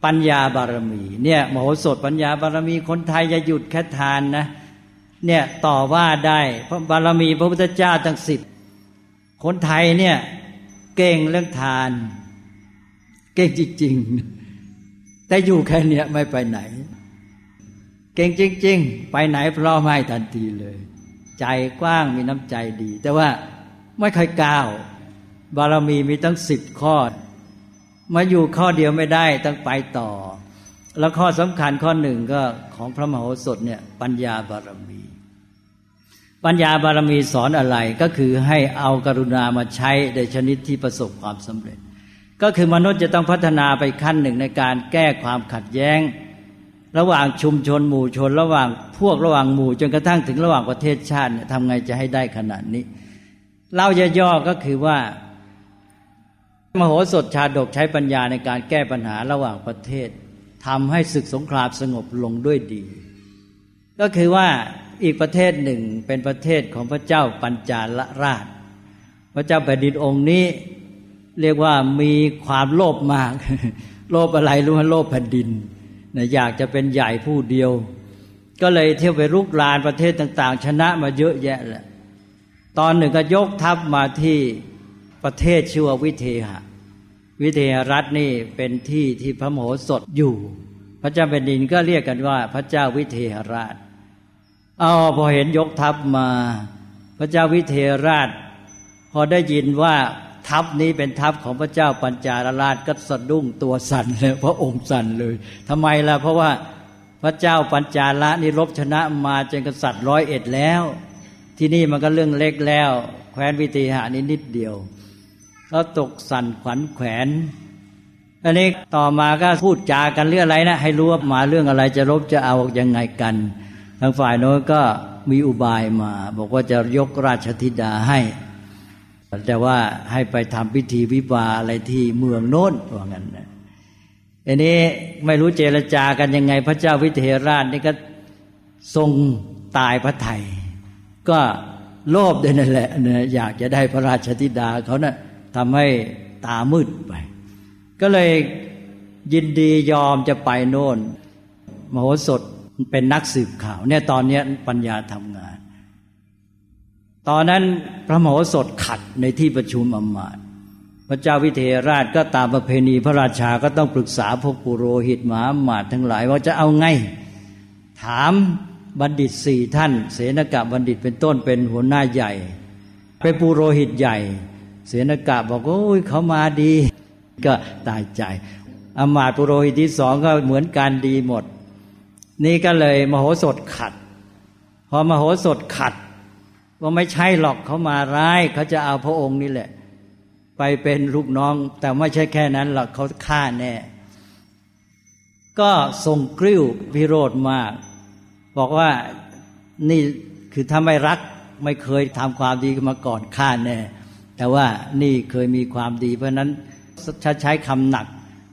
ปัญญาบารมี เนี่ยมโหสถปัญญาบารมีคนไทยจะหยุดแค่ทานนะ เนี่ยต่อว่าได้เพราะบารมีพระพุทธเจ้าตั้งสิบคนไทยเนี่ยเก่งเรื่องทาน เก่งจริงๆ แต่อยู่แค่เนี้ยไม่ไปไหน เก่งจริง ๆ ไปไหนพร้อมให้ทันทีเลย ใจกว้างมีน้ำใจดี แต่ว่าไม่เคยก้าว บารมีมีตั้งสิบข้อ มาอยู่ข้อเดียวไม่ได้ต้องไปต่อ แล้วข้อสำคัญข้อหนึ่งก็ของพระมโหสถเนี่ยปัญญาบารมี ปัญญาบารมีสอนอะไรก็คือให้เอากรุณามาใช้ในชนิดที่ประสบความสำเร็จ ก็คือมนุษย์จะต้องพัฒนาไปขั้นหนึ่งในการแก้ความขัดแย้ง ระหว่างชุมชนหมู่ชน ระหว่างพวกระหว่างหมู่จนกระทั่งถึงระหว่างประเทศชาติทำไงจะให้ได้ขนาดนี้เล่าย่อๆก็คือว่า มโหสถชาดกใช้ปัญญาในการแก้ปัญหาระหว่างประเทศทำให้ศึกสงครามสงบลงด้วยดี ก็คือว่าอีกประเทศหนึ่งเป็นประเทศของพระเจ้าปัญจาลราช พระเจ้าแผ่นดินองค์นี้ เรียกว่ามีความโลภมาก โลภอะไรรู้ไหมโลภแผ่นดินนะอยากจะเป็นใหญ่ผู้เดียว ก็เลยเที่ยวไปรุกรานประเทศต่าง ๆ ชนะมาเยอะแยะแหละตอนหนึ่งก็ยกทัพมาที่ ประเทศชื่อว่าวิเทหะ วิเทหรัฐนี่เป็นที่ที่พระโมโหสถอยู่ พระเจ้าแผ่นดินก็เรียกกันว่า พระเจ้าวิเทหราชเอาพอเห็นยกทัพมา พระเจ้าวิเทหราช พอได้ยินว่าทัพนี้เป็นทัพของพระเจ้าปัญจารราชก็สะดุ้งตัวสั่นเลยพระองค์สั่นเลยทำไมล่ะเพราะว่าพระเจ้าปัญจาระนี่รบชนะมาจนกษัตริย์ร้อยเอ็ดแล้ว ที่นี่มันก็เรื่องเล็กแล้ว แคว้นวิเทหานี่นิดเดียว ก็ตกสั่นขวัญแขวนอันนี้ต่อมาก็พูดจากันเรื่องอะไรนะให้รู้ว่ามาเรื่องอะไรจะรบจะเอายังไงกันทางฝ่ายโน้นก็มีอุบายมา บอกว่าจะยกราชธิดาให้ แต่ว่าให้ไปทำพิธีวิวาอะไรที่เมืองโน้นว่างั้นนะอันนี้ไม่รู้เจรจากันยังไง พระเจ้าวิเทหราชนี่ก็ทรงตายพระไทย ก็โลภด้วยนั่นแหละนะอยากจะได้พระราชธิดาเขานะ่ะ ทำให้ตามืดไป ก็เลยยินดียอมจะไปโน่น มโหสถเป็นนักสืบข่าว เนี่ยตอนนี้ปัญญาทำงาน ตอนนั้นพระมโหสถขัดในที่ประชุมอมาตย์พระเจ้าวิเทหราชก็ตามประเพณีพระราชาก็ต้องปรึกษาพวกปุโรหิตมหาหมาตทั้งหลายว่าจะเอาไง ถามบัณฑิตสี่ท่าน เสนกะบัณฑิตเป็นต้นเป็นหัวหน้าใหญ่ เป็นปุโรหิตใหญ่ เสนกะบอกโอ้ยเขามาดี ก็ตายใจอมาตปุโรหิตที่สองก็เหมือนกันดีหมด นี่ก็เลยมโหสถขัด พอมโหสถขัดว่าไม่ใช่หรอกเขามาร้ายเขาจะเอาพระองค์นี่แหละ ไปเป็นลูกน้อง แต่ไม่ใช่แค่นั้นหรอกเขาฆ่าแน่ ก็ทรงกริ้วพิโรธมาก บอกว่านี่คือถ้าไม่รักไม่เคยทำความดีมาก่อนฆ่าแน่ แต่ว่านี่เคยมีความดี เพราะนั้นใช้คำหนัก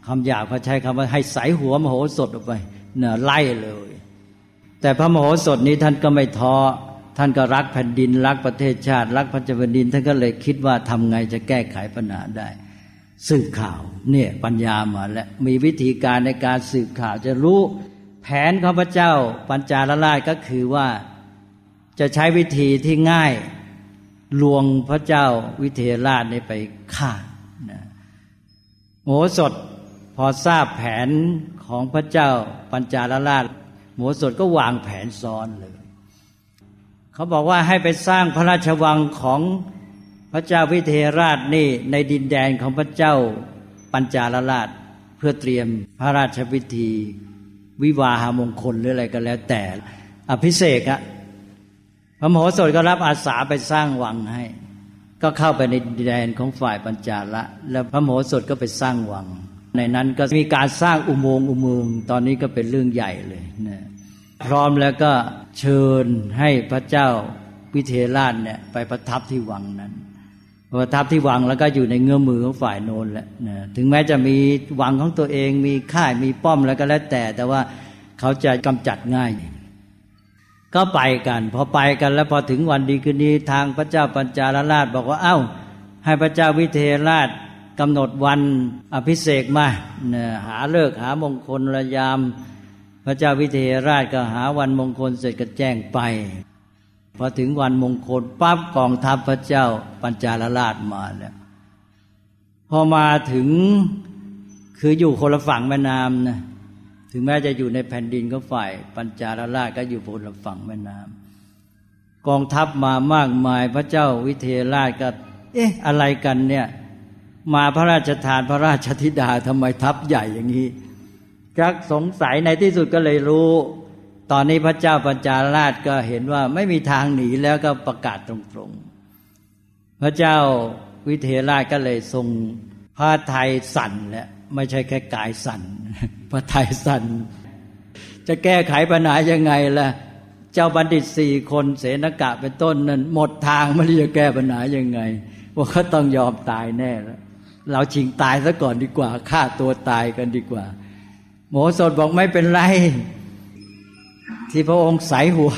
คำหยาบเขาใช้คำว่าให้ใสหัวมโหสถออกไปเน่ยไล่เลย แต่พระมโหสถนี้ท่านก็ไม่ท้อท่านก็รักแผ่นดินรักประเทศชาติ รักพระเจ้าแผ่นดิน ท่านก็เลยคิดว่าทำไงจะแก้ไขปัญหาได้ สืบข่าวเนี่ยปัญญามาแล้วมีวิธีการในการสืบข่าวจะรู้แผนของพระเจ้าปัญจาลราชก็คือว่าจะใช้วิธีที่ง่าย ลวงพระเจ้าวิเทหราชไปฆ่าโมสดพอทราบแผนของพระเจ้าปัญจาลราชโมสดก็วางแผนซ้อนเลย เขาบอกว่าให้ไปสร้างพระราชวังของพระเจ้าวิเทหราชนี่ในดินแดนของพระเจ้าปัญจาลราชเพื่อเตรียมพระราชพิธี วิวาหามงคลหรืออะไรก็แล้วแต่ อภิเษกอะ พระมโหสถก็รับอาสาไปสร้างวังให้ ก็เข้าไปในแดนของฝ่ายปัญจาละ แล้วพระมโหสถก็ไปสร้างวัง ในนั้นก็มีการสร้างอุโมงค์อุโมงค์ตอนนี้ก็เป็นเรื่องใหญ่เลยนะพร้อมแล้วก็เชิญให้พระเจ้าวิเทราชเนี่ยไปประทับที่วังนั้นประทับที่วังแล้วก็อยู่ในเงื้อมือของฝ่ายโนนแหละนะถึงแม้จะมีวังของตัวเองมีค่ายมีป้อมแล้วก็แล้วแต่ แต่ว่าเขาจะกำจัดง่าย ก็ไปกัน พอไปกันแล้วพอถึงวันดีคืนนี้ทางพระเจ้าปัญจาลราชบอกว่าเอา้า ให้พระเจ้าวิเทหราชกำหนดวันอภิเษกมาหาเลิกหามงคลระยาม พระเจ้าวิเทหราชก็หาวันมงคลเสร็จก็แจ้งไป พอถึงวันมงคลปั๊บกองทัพพระเจ้าปัญจาลราชมาแล้วพอมาถึงคืออยู่คนละฝั่งแม่น้ำนะ ถึงแม้จะอยู่ในแผ่นดินก็ฝ่าย ปัญจาลราชก็อยู่คนละฝั่งแม่น้ำกองทัพมามากมายพระเจ้าวิเทหราชก็ เอ๊ะ อะไรกันเนี่ย มาพระราชทานพระราชธิดาทำไมทัพใหญ่อย่างนี้กักสงสัยในที่สุดก็เลยรู้ ตอนนี้พระเจ้าปัญจาราชก็เห็นว่าไม่มีทางหนีแล้วก็ประกาศตรงๆ พระเจ้าวิเทหราชก็เลยทรงพระไทยสั่นแหละ ไม่ใช่แค่กายสั่นพระไทยสั่นจะแก้ไขปัญหายังไงล่ะ เจ้าบัณฑิตสี่คนเสนกะเป็นต้นนั้นหมดทางไม่รู้จะแก้ปัญหายังไงว่าเขาต้องยอมตายแน่แล้วเราชิงตายซะก่อนดีกว่าฆ่าตัวตายกันดีกว่า โมสดบอกไม่เป็นไร ที่พระองค์ใสหัว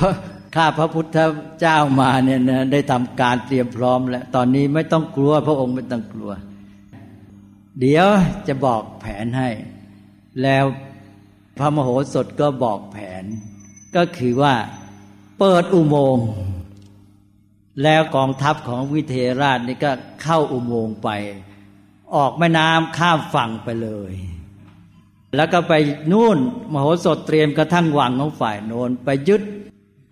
ข้าพระพุทธเจ้ามาเนี่ยนะได้ทำการเตรียมพร้อมแล้ว ตอนนี้ไม่ต้องกลัวพระองค์ไม่ต้องกลัว เดี๋ยวจะบอกแผนให้ แล้วพระมโหสถก็บอกแผน ก็คือว่าเปิดอุโมงค์แล้วกองทัพของวิเทราชนี่ก็เข้าอุโมงค์ไป ออกแม่น้ำข้ามฝั่งไปเลย แล้วก็ไปนู่นมโหสถเตรียมกระทั่งวังของฝ่ายโนนไปยึด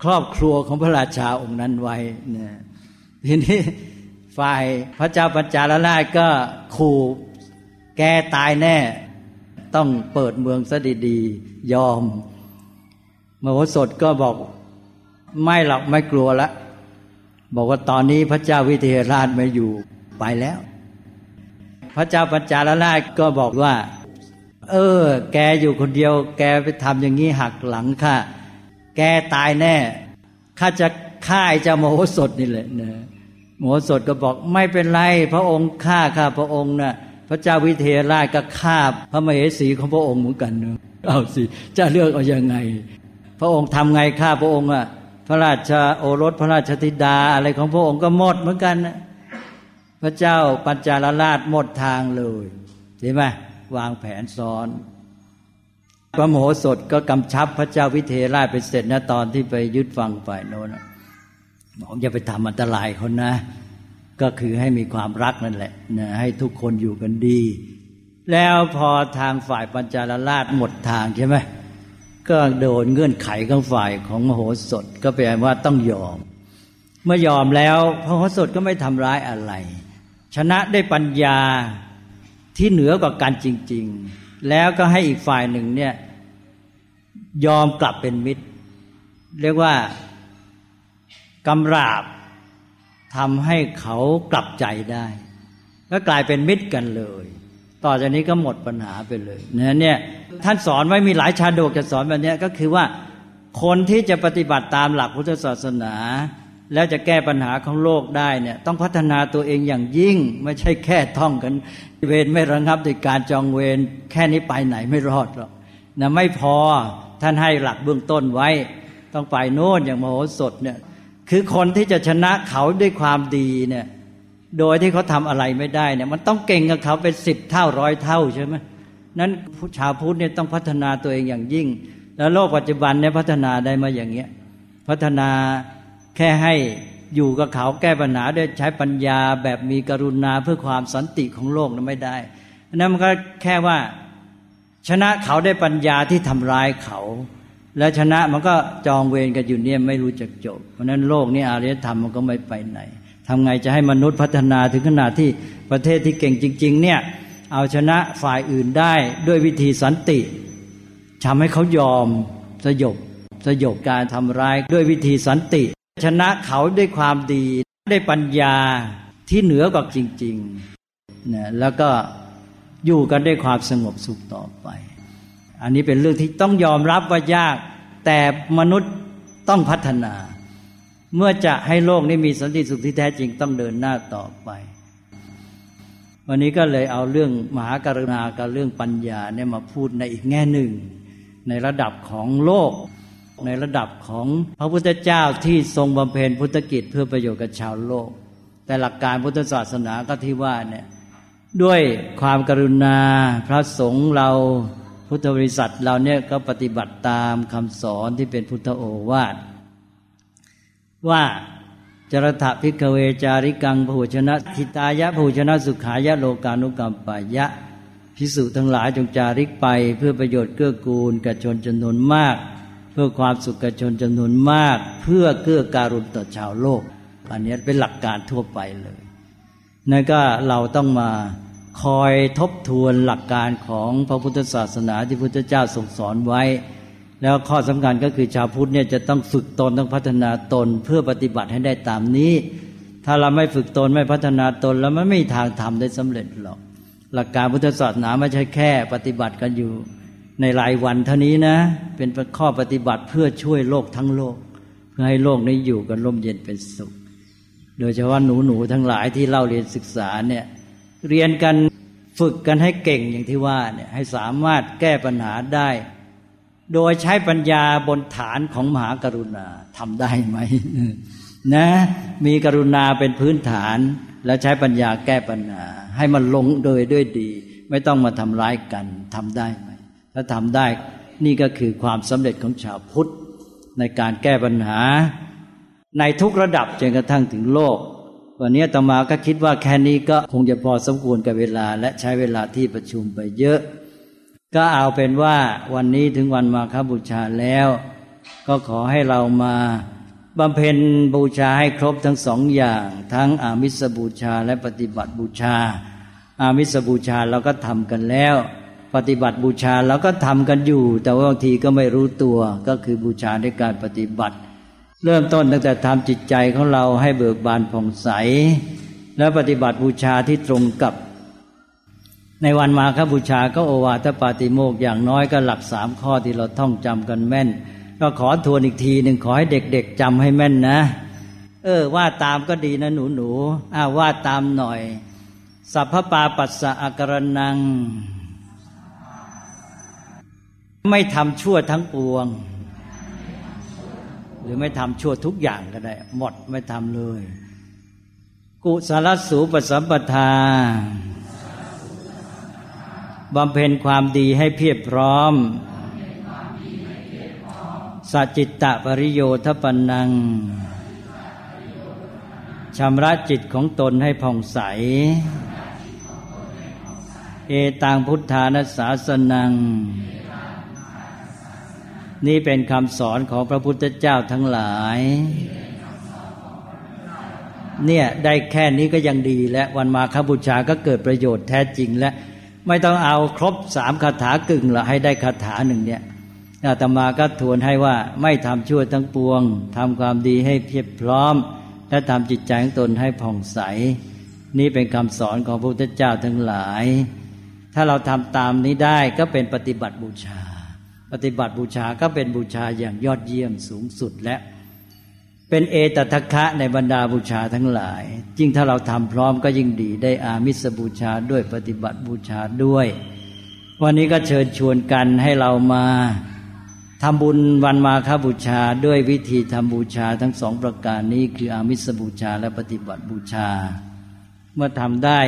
ครอบครัวของพระราชาองค์นั้นไว้เนี่ยทีนี้ฝ่ายพระเจ้าปัญจาลราชก็ขู่ แกตายแน่ ต้องเปิดเมืองซะดีๆ ยอม มโหสถก็บอกไม่หรอกไม่กลัวละ บอกว่าตอนนี้พระเจ้าวิเทหราชไม่อยู่ไปแล้ว พระเจ้าปัญจาลราชก็บอกว่า เออ แกอยู่คนเดียว แกไปทำอย่างนี้หักหลังข้าแกตายแน่ข้าจะฆ่าไอ้เจ้าโมโหสถนี่แหละนะโมโหสถก็บอกไม่เป็นไร พระองค์ฆ่าข้าพระองค์นะ่ะ พระเจ้าวิเทหราชก็ฆ่าพระมเหสีของพระองค์เหมือนกันเนอะเอาสิจะเลือกเอาอยัางไง พระองค์ทำไงฆ่าพระองค์อะพระราชโอรสพระราชธิดาอะไรของพระองค์ก็หมดเหมือนกันนะพระเจ้าปัญจาลราชหมดทางเลยเห็นไหมวางแผนซ้อน พระโมโหสถก็กำชับพระเจ้าวิเทหราชไปเสร็จนะตอนที่ไปยึดฟังฝ่ายโน้นบอกอย่าไปทำอันตรายคนนะ ก็คือให้มีความรักนั่นแหละนะให้ทุกคนอยู่กันดี แล้วพอทางฝ่ายปัญจาลราชหมดทางใช่ไหมก็โดนเงื่อนไขของฝ่ายของมโหสถก็แปลว่าต้องยอม เมื่อยอมแล้วพระโหสถก็ไม่ทำร้ายอะไร ชนะได้ปัญญาที่เหนือกว่ากันจริง ๆ แล้วก็ให้อีกฝ่ายหนึ่งเนี่ยยอมกลับเป็นมิตร เรียกว่ากำราบ ทำให้เขากลับใจได้ ก็กลายเป็นมิตรกันเลย ต่อจากนี้ก็หมดปัญหาไปเลยเนี่ยเนี่ยท่านสอนไว้มีหลายชาดกจะสอนแบบนี้ก็คือว่า คนที่จะปฏิบัติตามหลักพุทธศาสนา แล้วจะแก้ปัญหาของโลกได้เนี่ยต้องพัฒนาตัวเองอย่างยิ่ง ไม่ใช่แค่ท่องกัน เวรไม่ระงับด้วยการจองเวรแค่นี้ไปไหนไม่รอดหรอกนะไม่พอท่านให้หลักเบื้องต้นไว้ ต้องไปโน่นอย่างมโหสถเนี่ย คือคนที่จะชนะเขาด้วยความดีเนี่ย โดยที่เขาทำอะไรไม่ได้เนี่ย มันต้องเก่งกับเขาเป็นสิบเท่าร้อยเท่าใช่ไหมนั้นชาวพุทธเนี่ยต้องพัฒนาตัวเองอย่างยิ่ง แล้วโลกปัจจุบันเนี่ยพัฒนาได้มาอย่างเงี้ย พัฒนาแค่ให้อยู่กับเขาแก้ปัญหาด้วยใช้ปัญญาแบบมีกรุณาเพื่อความสันติของโลกนั้นไม่ได้นั้นมันก็แค่ว่าชนะเขาได้ปัญญาที่ทำร้ายเขา และชนะมันก็จองเวรกันอยู่เนี่ยไม่รู้จักจบ เพราะนั้นโลกนี้อารยธรรมมันก็ไม่ไปไหนทำไงจะให้มนุษย์พัฒนาถึงขนาดที่ประเทศที่เก่งจริง ๆ เนี่ยเอาชนะฝ่ายอื่นได้ด้วยวิธีสันติทำให้เขายอมสยบสยบการทำร้ายด้วยวิธีสันติ ชนะเขาด้วยความดีได้ปัญญาที่เหนือกว่าจริงๆนะแล้วก็อยู่กันด้วยความสงบสุขต่อไป อันนี้เป็นเรื่องที่ต้องยอมรับว่ายาก แต่มนุษย์ต้องพัฒนา เมื่อจะให้โลกนี้มีสันติสุขที่แท้จริงต้องเดินหน้าต่อไป วันนี้ก็เลยเอาเรื่องมหากรุณากับเรื่องปัญญาเนี่ยมาพูดในอีกแง่หนึ่ง ในระดับของโลก ในระดับของพระพุทธเจ้าที่ทรงบำเพ็ญพุทธกิจเพื่อประโยชน์กับชาวโลก แต่หลักการพุทธศาสนาก็ที่ว่าเนี่ยด้วยความกรุณาพระสงฆ์เรา พุทธบริษัทเราเนี่ยก็ปฏิบัติตามคำสอนที่เป็นพุทธโอวาทว่าจรถะพิกเวจาริกังผูชนะทิตายะผูชนะสุขายะโลกานุกรรมปายะพิสุทั้งหลายจงจาริกไป เพื่อประโยชน์เกื้อกูลกับชนจำนวนมาก เพื่อความสุขกับชนจำนวนมาก เพื่อเกื้อการุณต่อชาวโลก อันนี้เป็นหลักการทั่วไปเลยนั่นก็เราต้องมา คอยทบทวนหลักการของพระพุทธศาสนาที่พุทธเจ้าทรงสอนไว้ แล้วข้อสำคัญก็คือชาวพุทธเนี่ยจะต้องฝึกตนต้องพัฒนาตนเพื่อปฏิบัติให้ได้ตามนี้ ถ้าเราไม่ฝึกตนไม่พัฒนาตนแล้วมันไม่มีทางทำได้สำเร็จหรอก หลักการพุทธศาสนาไม่ใช่แค่ ปฏิบัติกันอยู่ในรายวันเท่านี้นะ เป็นข้อปฏิบัติเพื่อช่วยโลกทั้งโลก เพื่อให้โลกนี้อยู่กันร่มเย็นเป็นสุข โดยเฉพาะหนูหนูทั้งหลายที่เล่าเรียนศึกษาเนี่ย เรียนกันฝึกกันให้เก่งอย่างที่ว่าเนี่ยให้สามารถแก้ปัญหาได้ โดยใช้ปัญญาบนฐานของมหากรุณาทำได้ไหมนะ มีกรุณาเป็นพื้นฐาน แล้วใช้ปัญญาแก้ปัญหา ให้มันลงโดยด้วยดี ไม่ต้องมาทำร้ายกันทำได้ไหมถ้าทำได้นี่ก็คือความสำเร็จของชาวพุทธในการแก้ปัญหา ในทุกระดับจนกระทั่งถึงโลก วันนี้ตมาก็คิดว่าแค่นี้ก็คงจะพอสมควรกับเวลา และใช้เวลาที่ประชุมไปเยอะ ก็เอาเป็นว่าวันนี้ถึงวันมาคบูชาแล้ว ก็ขอให้เรามาบำเพ็ญบูชาให้ครบทั้งสองอย่าง ทั้งอามิสบูชาและปฏิบัติบูชา อามิสบูชาเราก็ทำกันแล้ว ปฏิบัติบูชาเราก็ทำกันอยู่ แต่ว่าบางทีก็ไม่รู้ตัวก็คือบูชาในการปฏิบัติ เริ่มต้นตั้งแต่ทำจิตใจของเราให้เบิกบานผ่องใส แล้วปฏิบัติบูชาที่ตรงกับ ในวันมาคบูชาก็โอวาทปาติโมกอย่างน้อยก็หลักสามข้อที่เราท่องจำกันแม่น ก็ขอทวนอีกทีหนึ่งขอให้เด็กๆจำให้แม่นนะ เออว่าตามก็ดีนะหนูหนูอ้าว่าตามหน่อย สัพพปาปัสสะอาการนัง ไม่ทำชั่วทั้งปวง หรือไม่ทำชั่วทุกอย่างก็ได้ หมดไม่ทำเลย กุศลสูปสัมปทาบำเพ็ญความดีให้เพียบพร้อม สัจิตตปริโยทปนัง ชำระจิตของตนให้ผ่องใส เอตังพุทธานัสสาสนัง นี่เป็นคำสอนของพระพุทธเจ้าทั้งหลาย เนี่ยได้แค่นี้ก็ยังดีและวันมาคบูชาก็เกิดประโยชน์แท้จริงและไม่ต้องเอาครบสามคาถากึ่งละให้ได้คาถาหนึ่งเนี่ยอาตมาก็ทวนให้ว่าไม่ทำชั่วทั้งปวงทำความดีให้เพียบพร้อม และทำจิตใจของตนให้ผ่องใส นี่เป็นคำสอนของพระพุทธเจ้าทั้งหลาย ถ้าเราทำตามนี้ได้ก็เป็นปฏิบัติบูชา ปฏิบัติบูชาก็เป็นบูชาอย่างยอดเยี่ยมสูงสุดและ เป็นเอตทัคคะในบรรดาบูชาทั้งหลายยิ่งถ้าเราทำพร้อมก็ยิ่งดีได้อามิสบูชาด้วยปฏิบัติบูชาด้วย วันนี้ก็เชิญชวนกันให้เรามาทำบุญวันมาคบูชาด้วยวิธีทำบูชาทั้งสองประการนี้คืออามิสบูชาและปฏิบัติบูชา เมื่อทำได้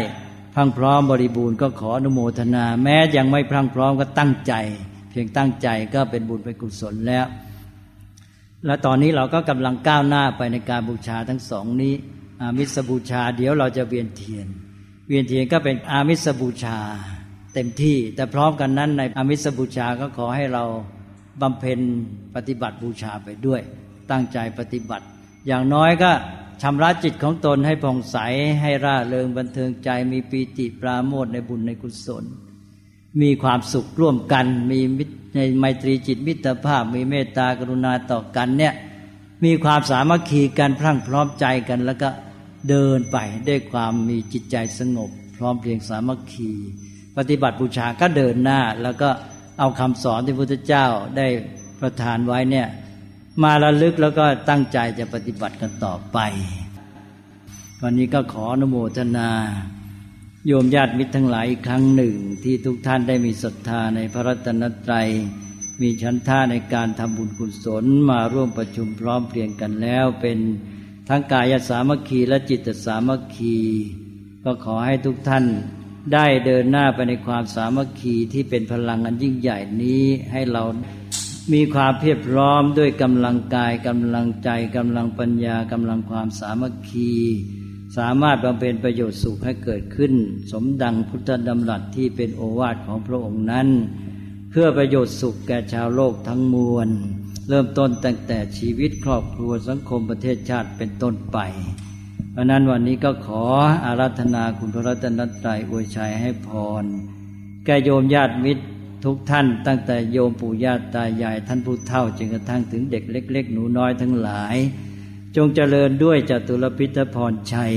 พังพร้อมบริบูรณ์ก็ขออนุโมทนา แม้ยังไม่พรังพร้อมก็ตั้งใจ เพียงตั้งใจก็เป็นบุญเป็นกุศลแล้ว และตอนนี้เราก็กำลังก้าวหน้าไปในการบูชาทั้งสองนี้ อามิสบูชา เดี๋ยวเราจะเวียนเทียน เวียนเทียนก็เป็นอามิสบูชา เต็มที่ แต่พร้อมกันนั้นในอามิสบูชาก็ขอให้เราบำเพ็ญปฏิบัติบูชาไปด้วย ตั้งใจปฏิบัติ อย่างน้อยก็ชำระจิตของตนให้ผ่องใสให้ร่าเริงบันเทิงใจมีปีติปราโมทในบุญในกุศล มีความสุขร่วมกัน มีในไมตรีจิตมิตรภาพ มีเมตตากรุณาต่อกันเนี่ยมีความสามัคคีกันพรั่งพร้อมใจกัน แล้วก็เดินไปด้วยความมีจิตใจสงบ พร้อมเพียงสามัคคี ปฏิบัติบูชาก็เดินหน้า แล้วก็เอาคำสอนที่พระพุทธเจ้าได้ประทานไว้เนี่ยมาระลึกแล้วก็ตั้งใจจะปฏิบัติกันต่อไป วันนี้ก็ขออนุโมทนา โยมญาติมิตรทั้งหลายอีกครั้งหนึ่งที่ทุกท่านได้มีศรัทธาในพระรัตนตรัย มีชั้นท่าในการทำบุญกุศลมาร่วมประชุมพร้อมเพรียงกันแล้วเป็นทั้งกายสามัคคีและจิตสามัคคี ก็ขอให้ทุกท่านได้เดินหน้าไปในความสามัคคีที่เป็นพลังอันยิ่งใหญ่นี้ให้เรามีความเพียบพร้อมด้วยกำลังกายกำลังใจกำลังปัญญากำลังความสามัคคี สามารถบำเพ็ญประโยชน์สุขให้เกิดขึ้น สมดังพุทธดำรัสที่เป็นโอวาทของพระองค์นั้น เพื่อประโยชน์สุขแก่ชาวโลกทั้งมวล เริ่มต้นตั้งแต่ชีวิตครอบครัวสังคมประเทศชาติเป็นต้นไป เพราะนั้นวันนี้ก็ขออารัธนาคุณพระรัตนตรัยอวยชัยให้พร แก่โยมญาติมิตรทุกท่านตั้งแต่โยมปู่ย่าตายายท่านผู้เฒ่าจนกระทั่งถึงเด็กเล็ก ๆ หนูน้อยทั้งหลาย จงเจริญด้วยจตุรพิทพรชัย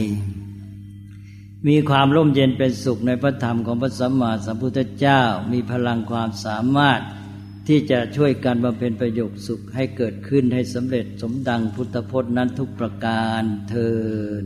มีความร่มเย็นเป็นสุขในพระธรรมของพระสัมมาสัมพุทธเจ้า มีพลังความสามารถที่จะช่วยการบำเพ็ญประโยชน์สุขให้เกิดขึ้นให้สำเร็จสมดังพุทธพจน์นั้นทุกประการเทิน